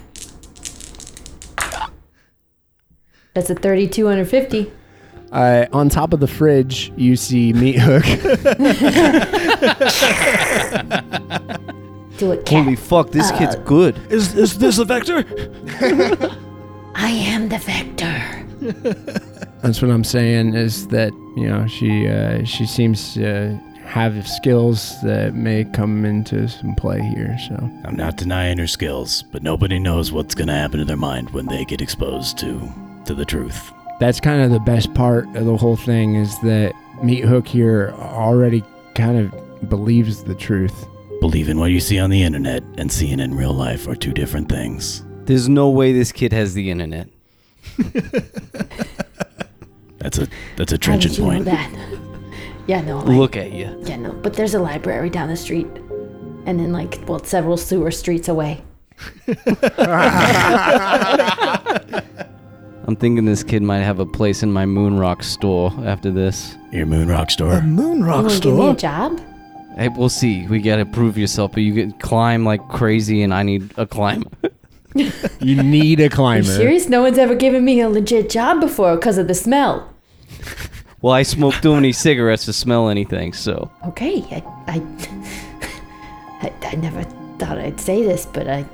That's a 32 under 50. Uh, on top of the fridge, you see Meat Hook. Do it, cat. Holy fuck, this Uh, kid's good. Is, is this a vector? I am the vector. That's what I'm saying is that you know she uh, she seems to have skills that may come into some play here. So I'm not denying her skills, but nobody knows what's going to happen to their mind when they get exposed to to the truth. that's kind of the best part of the whole thing is that Meat Hook here already kind of believes the truth. Believing what you see on the internet and seeing it in real life are two different things. There's no way this kid has the internet. That's a that's a How trenchant did you know point. that? Yeah, no. I- Look at you. Yeah, no. But there's a library down the street. And then, like, well, several sewer streets away. I'm thinking this kid might have a place in my Moon Rock store after this. Your moon rock store. Moon rock want to give me a job? Hey, we'll see. We gotta prove yourself, but you can climb like crazy, and I need a climb. You need a Are climber. you serious? No one's ever given me a legit job before because of the smell. well, I smoke too many cigarettes to smell anything, so Okay, I, I, I, I never thought I'd say this, but I,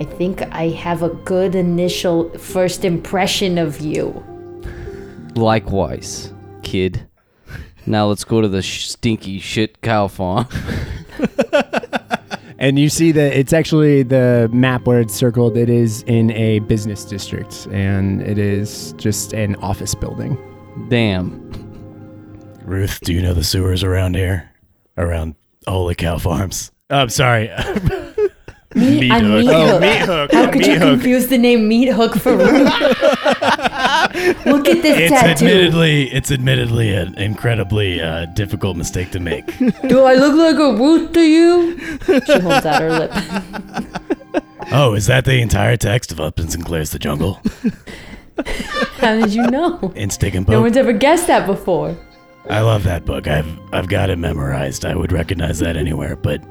I think I have a good initial first impression of you. likewise, kid. Now let's go to the sh- stinky shit cow farm. And you see that it's actually the map where it's circled. It is in a business district, and it is just an office building. Damn. Ruth, do you know the sewers around here? Around Holy Cow Farms? I'm sorry. Me, I'm Meat Oh, Hook. Meat Hook. How could Meat you Hook. confuse the name Meat Hook for Ruth? Look at this it's tattoo. admittedly it's admittedly an incredibly uh, difficult mistake to make. Do I look like a Ruth to you? She holds out her lip. oh, is that the entire text of Upton Sinclair's The Jungle? How did you know? In Stick and No one's ever guessed that before. I love that book. I've I've got it memorized. I would recognize that anywhere, but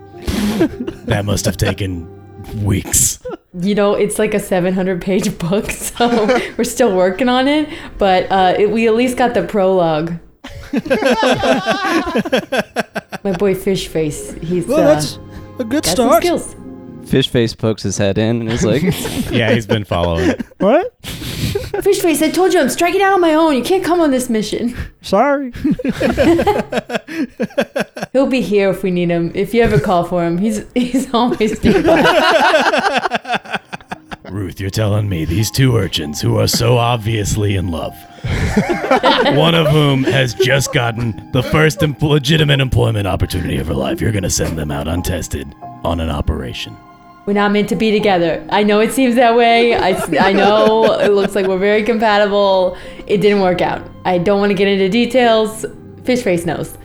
that must have taken weeks. You know, it's like a 700 page book, so we're still working on it, but uh, it, we at least got the prologue. My boy Fish Face, he's Well, uh, that's a good got some start. skills. Fishface pokes his head in and is like, yeah, he's been following. What? Fish Face, I told you I'm striking out on my own. You can't come on this mission. Sorry. He'll be here if we need him. If you ever call for him, he's he's always nearby. Ruth, you're telling me these two urchins who are so obviously in love, one of whom has just gotten the first em- legitimate employment opportunity of her life, you're going to send them out untested on an operation. We're not meant to be together. I know it seems that way. I, I know it looks like we're very compatible. It didn't work out. I don't want to get into details. Fish Face knows.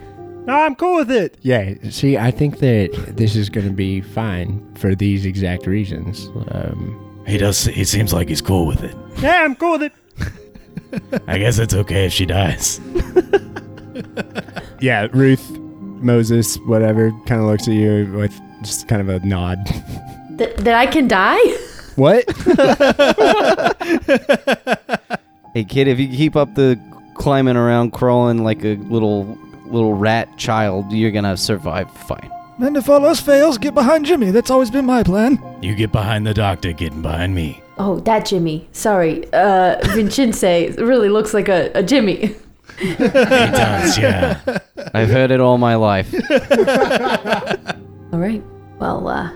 No, I'm cool with it. Yeah, see, I think that this is going to be fine for these exact reasons. Um, He does. He seems like he's cool with it. Yeah, I'm cool with it. I guess it's okay if she dies. yeah, Ruth, Moses, whatever, kind of looks at you with just kind of a nod. That, that I can die? what? Hey kid, if you keep up the climbing around, crawling like a little little rat child, you're gonna survive fine. And if all else fails, get behind Jimmy. That's always been my plan. You get behind the doctor, getting behind me. Oh, that Jimmy. Sorry. Uh, Vincenze really looks like a, a Jimmy. He does, yeah. I've heard it all my life. All right. Well, uh,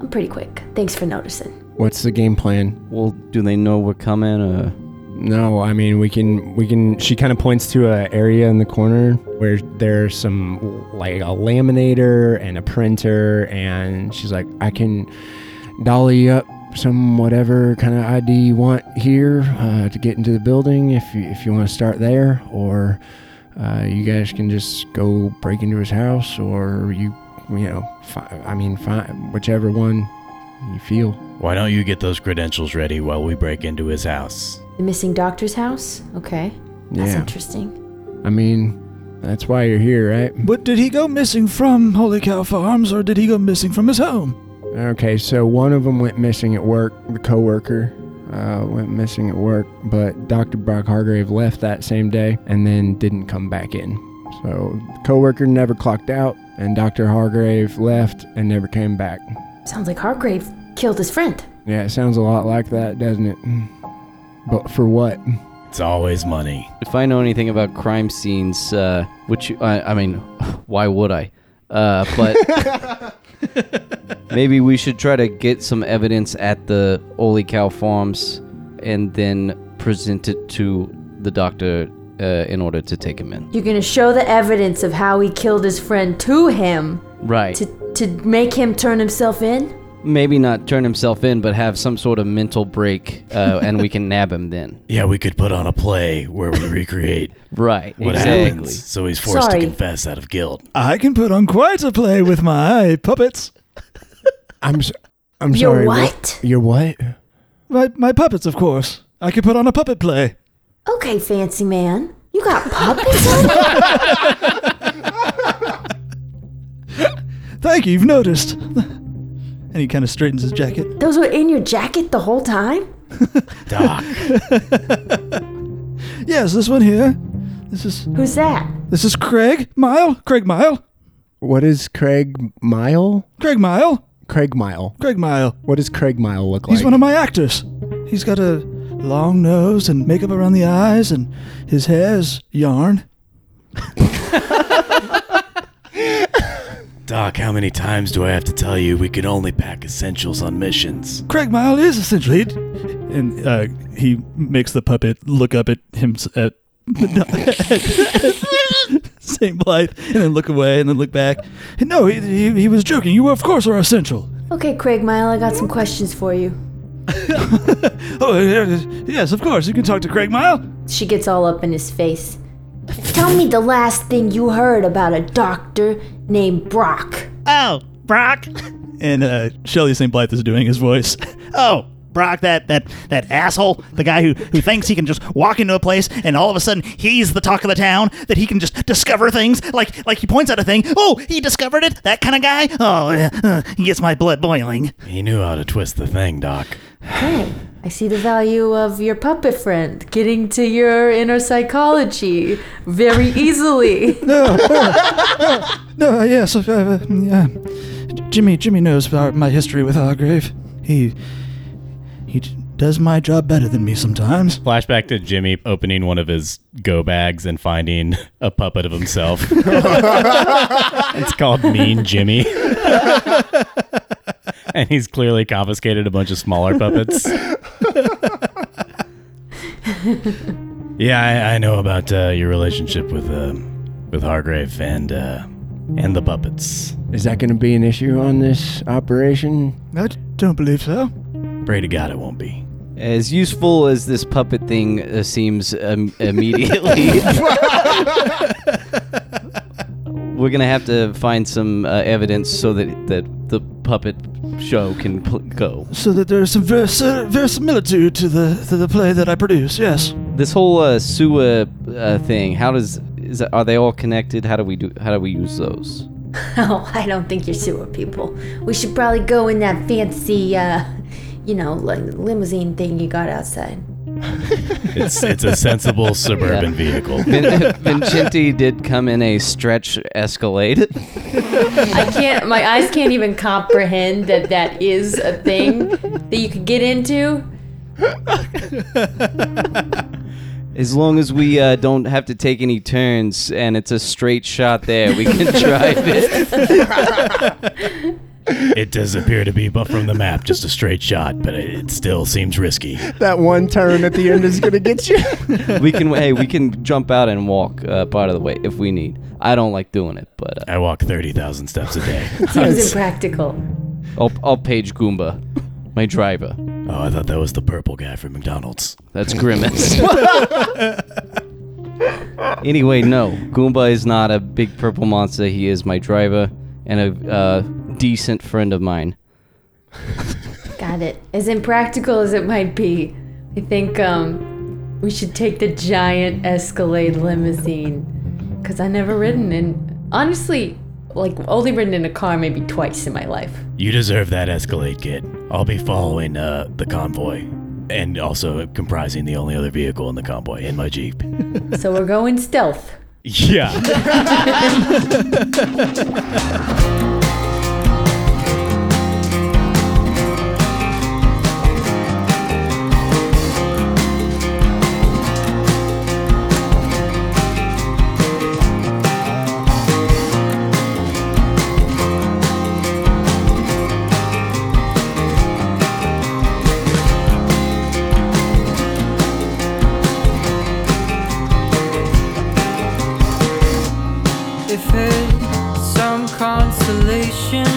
I'm pretty quick. Thanks for noticing. What's the game plan? Well, do they know we're coming? Or No, I mean we can we can. She kind of points to a area in the corner where there's some like a laminator and a printer, and she's like, I can dolly up some whatever kind of ID you want here uh, to get into the building if you if you want to start there, or uh, you guys can just go break into his house, or you you know, fi- I mean, fi- whichever one you feel. Why don't you get those credentials ready while we break into his house? The missing doctor's house? Okay. That's Yeah. interesting. I mean, that's why you're here, right? But did he go missing from Holy Cow Farms or did he go missing from his home? Okay, so one of them went missing at work. The coworker uh, went missing at work, but Dr. Brock Hargrave left that same day and then didn't come back in. So the coworker never clocked out, and Dr. Hargrave left and never came back. Sounds like Hargrave killed his friend. Yeah, it sounds a lot like that, doesn't it? But for what? It's always money. if I know anything about crime scenes, uh, which I, I mean, why would I? Uh, but maybe we should try to get some evidence at the Holy Cow Farms and then present it to the doctor uh, in order to take him in. You're gonna show the evidence of how he killed his friend to him Right. to to make him turn himself in. Maybe not turn himself in, but have some sort of mental break, uh, and we can nab him then. Yeah, we could put on a play where we recreate Right. what exactly. happens, so he's forced Sorry. to confess out of guilt. I can put on quite a play with my puppets. I'm s- I'm You're sorry. what? You're what? My, my puppets, of course. I can put on a puppet play. Okay, fancy man. You got puppets on? Thank you, you've noticed. And he kind of straightens his jacket. Those were in your jacket the whole time? Doc, Yes, this one here. This is Who's that? this is Craig Mile. Craig Mile. What is Craig Mile? Craig Mile. Craig Mile. Craig Mile. What does Craig Mile look like? He's one of my actors. He's got a long nose and makeup around the eyes, and his hair's yarn. Doc, how many times do I have to tell you we can only pack essentials on missions? Craig Mile is essentially, and uh, he makes the puppet look up at him at Saint Blythe, and then look away, and then look back. No, he, he, he was joking. You, of course, are essential. Okay, Craig Mile, I got some questions for you. Oh, yes, of course. You can talk to Craig Mile. She gets all up in his face. Tell me the last thing you heard about a doctor named Brock. Oh, Brock. And uh, Shelley St. Blythe is doing his voice. Oh, Brock, that that that asshole, the guy who who thinks he can just walk into a place and all of a sudden he's the talk of the town, that he can just discover things like like he points out a thing. Oh, he discovered it. That kind of guy. Oh, uh, uh, he gets my blood boiling. He knew how to twist the thing, Doc. Hey, I see the value of your puppet friend getting to your inner psychology very easily. No, no, yes, uh, uh, yeah. Jimmy, Jimmy knows about my history with Hargrave. He, he does my job better than me sometimes. Flashback to Jimmy opening one of his go bags and finding a puppet of himself. it's called Mean Jimmy. and he's clearly confiscated a bunch of smaller puppets. yeah, I, I know about uh, your relationship with uh, with Hargrave and uh, and the puppets. Is that going to be an issue on this operation? I don't believe so. Pray to God it won't be. As useful as this puppet thing uh, seems um, immediately, We're gonna have to find some uh, evidence so that that the puppet show can pl- go. So that there's some vers- verisimilitude to the to the play that I produce. Yes. This whole uh, sewer uh, thing. How does is that, are they all connected? How do we do? How do we use those? Oh, I don't think you're sewer people. We should probably go in that fancy, uh, you know, like limousine thing you got outside. It's it's a sensible suburban vehicle. Vin- Vincenti did come in a stretch Escalade. I can't. My eyes can't even comprehend that that is a thing that you could get into. As long as we uh, don't have to take any turns and it's a straight shot there, we can drive it. It does appear to be, but from the map, just a straight shot, but it still seems risky. That one turn at the end is gonna get you. We can hey, we can jump out and walk uh, part of the way if we need. I don't like doing it, but uh, I walk 30,000 steps a day. Seems impractical. I'll, I'll page Goomba, my driver. Oh, I thought that was the purple guy from McDonald's. That's Grimace. anyway, no, Goomba is not a big purple monster. He is my driver and a uh, decent friend of mine. Got it. As impractical as it might be, I think um, we should take the giant Escalade limousine. Cause I never ridden in. Honestly, like only ridden in a car maybe twice in my life. You deserve that Escalade kit. I'll be following uh, the convoy, and also comprising the only other vehicle in the convoy in my Jeep. So we're going stealth. Yeah. 天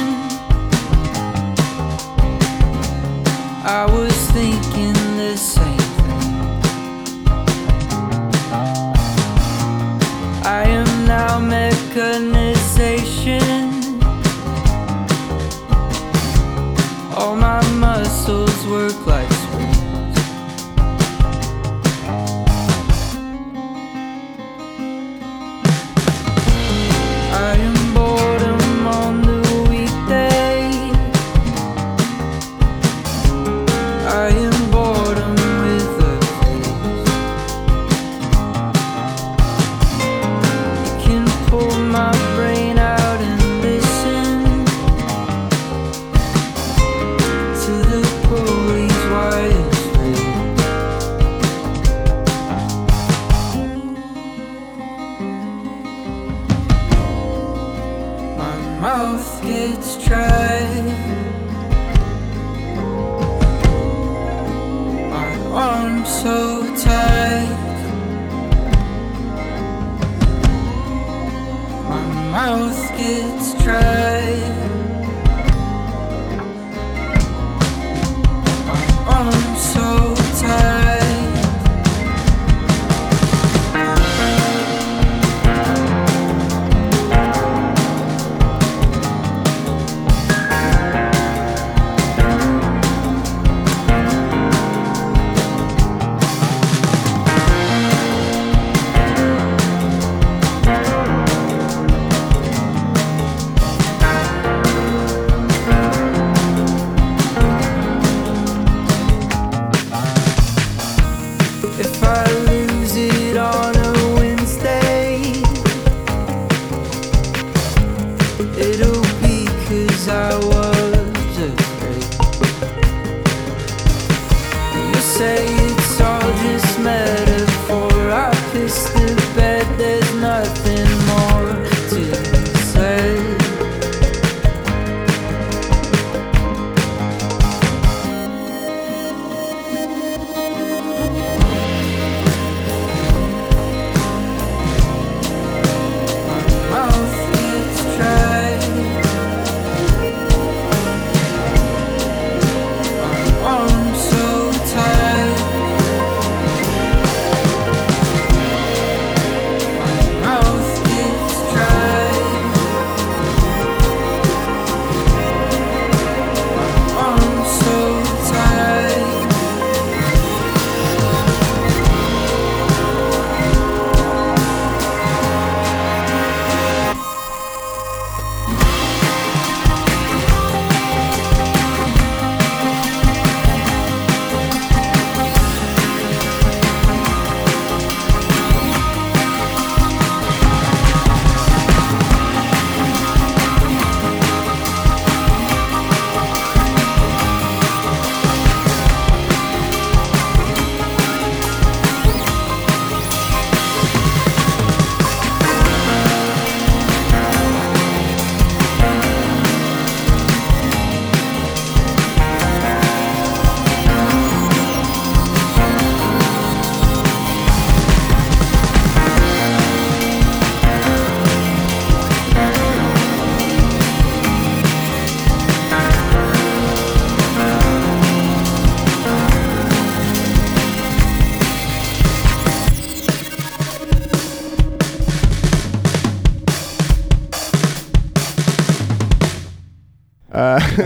it'll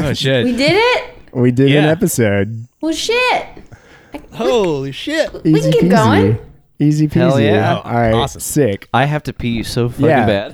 oh shit. We did it? We did an Yeah. episode. Well, shit. Holy shit! We can keep going. Easy peasy. Hell yeah. All right. Awesome. Sick. I have to pee so fucking Yeah. bad.